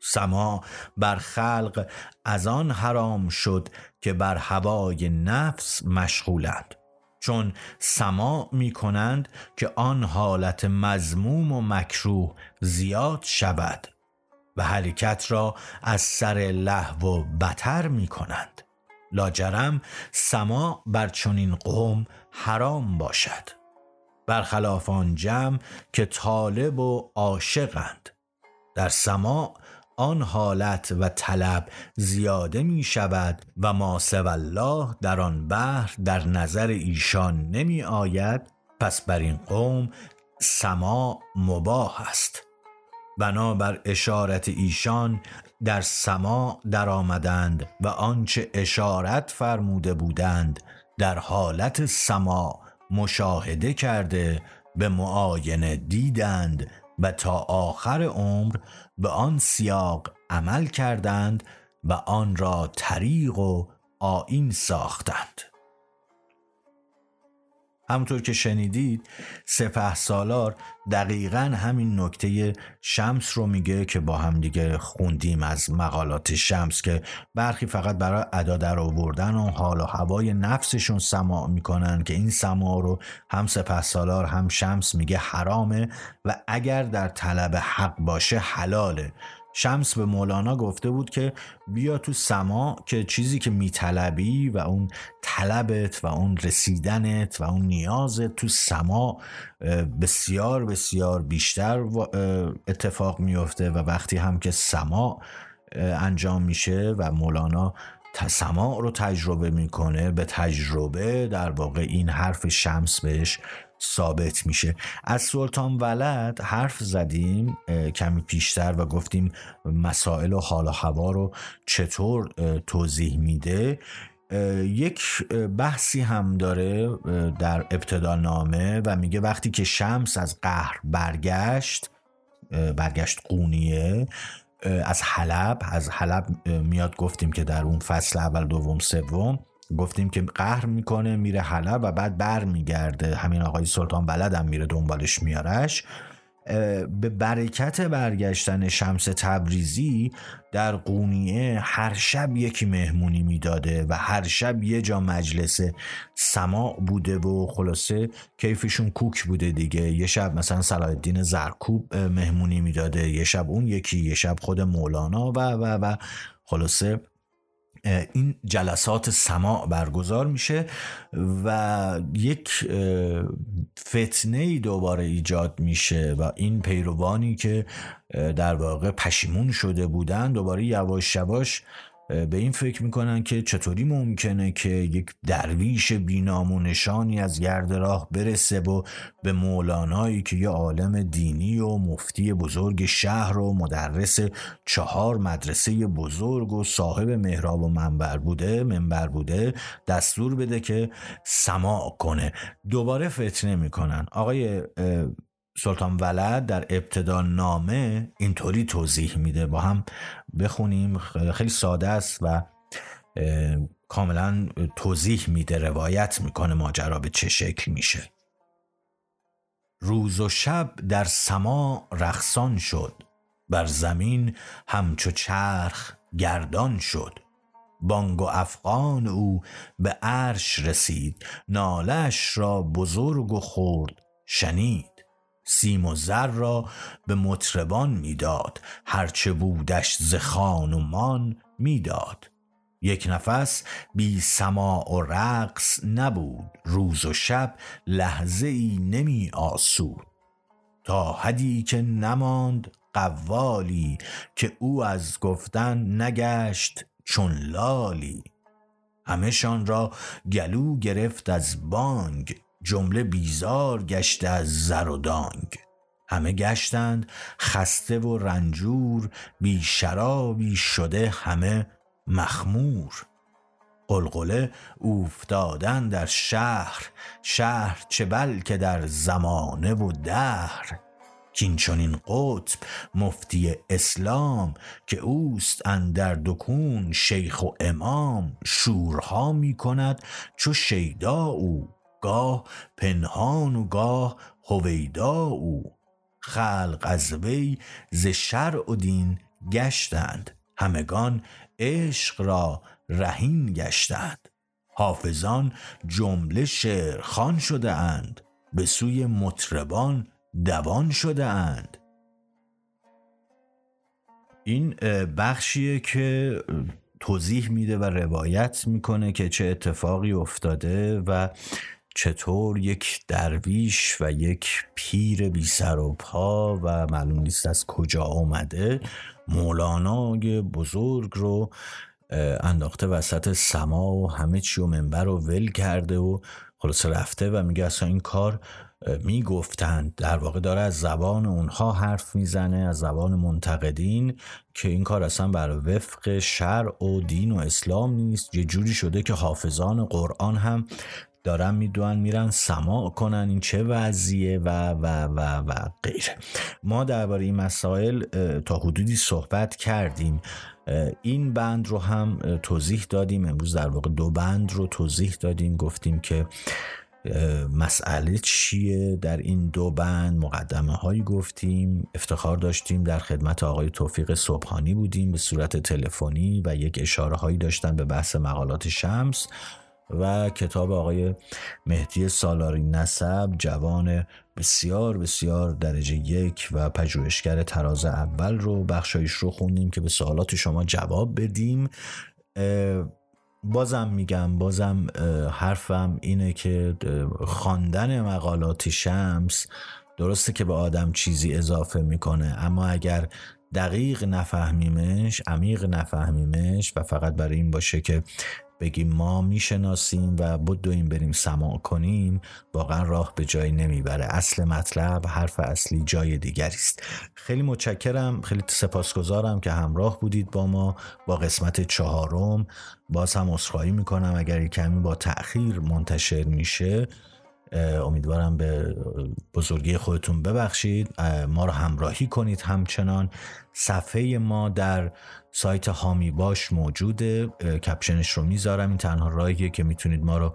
S3: سما بر خلق از آن حرام شد که بر هوای نفس مشغولند. چون سما می کنند که آن حالت مزموم و مکروه زیاد شود و حرکت را از سر لحو و بتر می کنند. لاجرم سما بر چنین قوم حرام باشد. برخلاف آن جمع که طالب و عاشقند. در سما آن حالت و طلب زیاده می شود و ما الله در آن بحر در نظر ایشان نمی آید پس بر این قوم سما مباح است. بنابر اشارت ایشان در سما در آمدند و آنچه اشارت فرموده بودند در حالت سما مشاهده کرده به معاینه دیدند و تا آخر عمر به آن سیاق عمل کردند و آن را طریق و آیین ساختند. همونطور که شنیدید سپه سالار دقیقا همین نکته شمس رو میگه که با هم دیگه خوندیم از مقالات شمس که برخی فقط برای ادا در آوردن و حال و هوای نفسشون سماع می‌کنن که این سماع رو هم سپه سالار هم شمس میگه حرامه و اگر در طلب حق باشه حلاله. شمس به مولانا گفته بود که بیا تو سما که چیزی که میطلبی و اون طلبت و اون رسیدنت و اون نیازت تو سما بسیار بسیار بیشتر اتفاق میفته و وقتی هم که سما انجام میشه و مولانا سماع رو تجربه می‌کنه به تجربه در واقع این حرف شمس بهش ثابت میشه. از سلطان ولد حرف زدیم کمی پیشتر و گفتیم مسائل و حال و هوا رو چطور توضیح میده. یک بحثی هم داره در ابتدا نامه و میگه وقتی که شمس از قهر برگشت برگشت قونیه از حلب از حلب میاد گفتیم که در اون فصل اول دوم سوم گفتیم که قهر می‌کنه میره حلب و بعد بر میگرده همین آقای سلطان بلدم میره دنبالش میارش. به برکت برگشتن شمس تبریزی در قونیه هر شب یکی مهمونی می‌داده و هر شب یه جا مجلس سماع بوده و خلاصه کیفشون کوک بوده دیگه. یه شب مثلا صلاح الدین زرکوب مهمونی می‌داده یه شب اون یکی یه شب خود مولانا و و و خلاصه این جلسات سماع برگزار میشه و یک فتنه دوباره ایجاد میشه و این پیروانی که در واقع پشیمون شده بودن دوباره یواش یواش به این فکر می‌کنن که چطوری ممکنه که یک درویش بینام و نشانی از گرد راه برسه و به مولانایی که یه عالم دینی و مفتی بزرگ شهر و مدرس چهار مدرسه بزرگ و صاحب محراب و منبر بوده منبر بوده دستور بده که سماع کنه. دوباره فتنه می‌کنن آقای سلطان ولد در ابتدا نامه اینطوری توضیح میده. با هم بخونیم. خیلی ساده است و کاملا توضیح میده روایت می‌کنه ماجرا به چه شکل میشه. روز و شب در سما رخصان شد. بر زمین همچو چرخ گردان شد. بانگ و افغان او به عرش رسید. نالش را بزرگ و خورد شنید. سیم و زر را به مطربان می‌داد. هرچه بودش ز خانومان می‌داد. یک نفس بی سماع و رقص نبود. روز و شب لحظه ای نمی آسود. تا حدی که نماند قوالی که او از گفتن نگشت چون لالی. همهشان را گلو گرفت از بانگ. جمله بیزار گشته از زر و دانگ. همه گشتند خسته و رنجور بی شرابی شده همه مخمور. قلقله اوفتادن در شهر شهر چه بلکه در زمانه و دهر. کین چنین قطب مفتی اسلام که اوست اندر دکون شیخ و امام شورها می کند چو شیدا او گاه پنهان و گاه هویدا او. خلق از وی ز شرع و دین گشتند. همگان عشق را رهین گشتند. حافظان جمله شعرخان شده اند. به سوی مطربان دوان شده اند. این بخشیه که توضیح میده و روایت می‌کنه که چه اتفاقی افتاده و چطور یک درویش و یک پیر بی سر و پا و معلوم نیست از کجا آمده مولانای بزرگ رو انداخته وسط سما و همه چی و منبر رو ول کرده و خلاص رفته و میگه اصلا این کار می‌گفتند در واقع داره از زبان اونها حرف می‌زنه از زبان منتقدین که این کار اصلا بر وفق شرع و دین و اسلام نیست. یه جوری شده که حافظان قرآن هم دارن می‌دونن میرن سماع کنن این چه وضعیه و و و و غیره. ما درباره این مسائل تا حدودی صحبت کردیم. این بند رو هم توضیح دادیم. امروز در واقع دو بند رو توضیح دادیم. گفتیم که مسئله چیه؟ در این دو بند مقدمه هایی گفتیم افتخار داشتیم در خدمت آقای توفیق صبحانی بودیم به صورت تلفنی و یک اشاره هایی داشتن به بحث مقالات شمس. و کتاب آقای مهدی سالاری نسب جوان بسیار بسیار درجه یک و پژوهشگر تراز اول رو بخشایش رو خوندیم که به سوالات شما جواب بدیم. بازم میگم بازم حرفم اینه که خواندن مقالات شمس درسته که به آدم چیزی اضافه می‌کنه اما اگر دقیق نفهمیمش عمیق نفهمیمش و فقط برای این باشه که بگیم ما می‌شناسیم و بدویم بریم سماع کنیم واقعا راه به جایی نمی‌بره. اصل مطلب حرف اصلی جای دیگری است. خیلی متشکرم خیلی سپاسگزارم که همراه بودید با ما با قسمت چهارم. باز هم اصخایی می‌کنم اگر کمی با تأخیر منتشر میشه. امیدوارم به بزرگی خودتون ببخشید. ما رو همراهی کنید همچنان. صفحه ما در سایت هامی باش موجوده. کپشنش رو می‌ذارم. این تنها راهیه که می‌تونید ما رو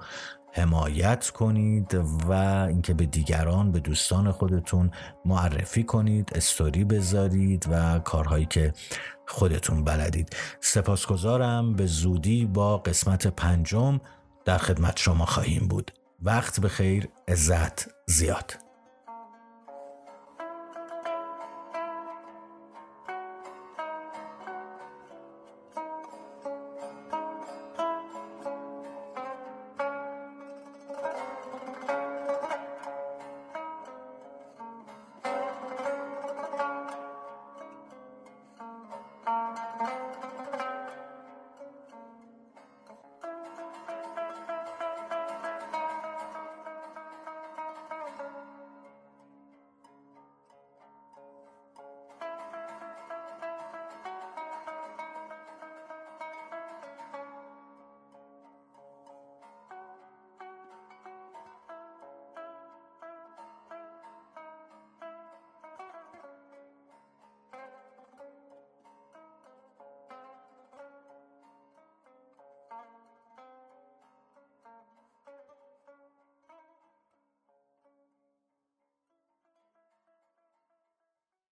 S3: حمایت کنید و اینکه به دیگران به دوستان خودتون معرفی کنید استوری بذارید و کارهایی که خودتون بلدید. سپاسگزارم. به زودی با قسمت پنجم در خدمت شما خواهیم بود. وقت به خیر عزت زیاد.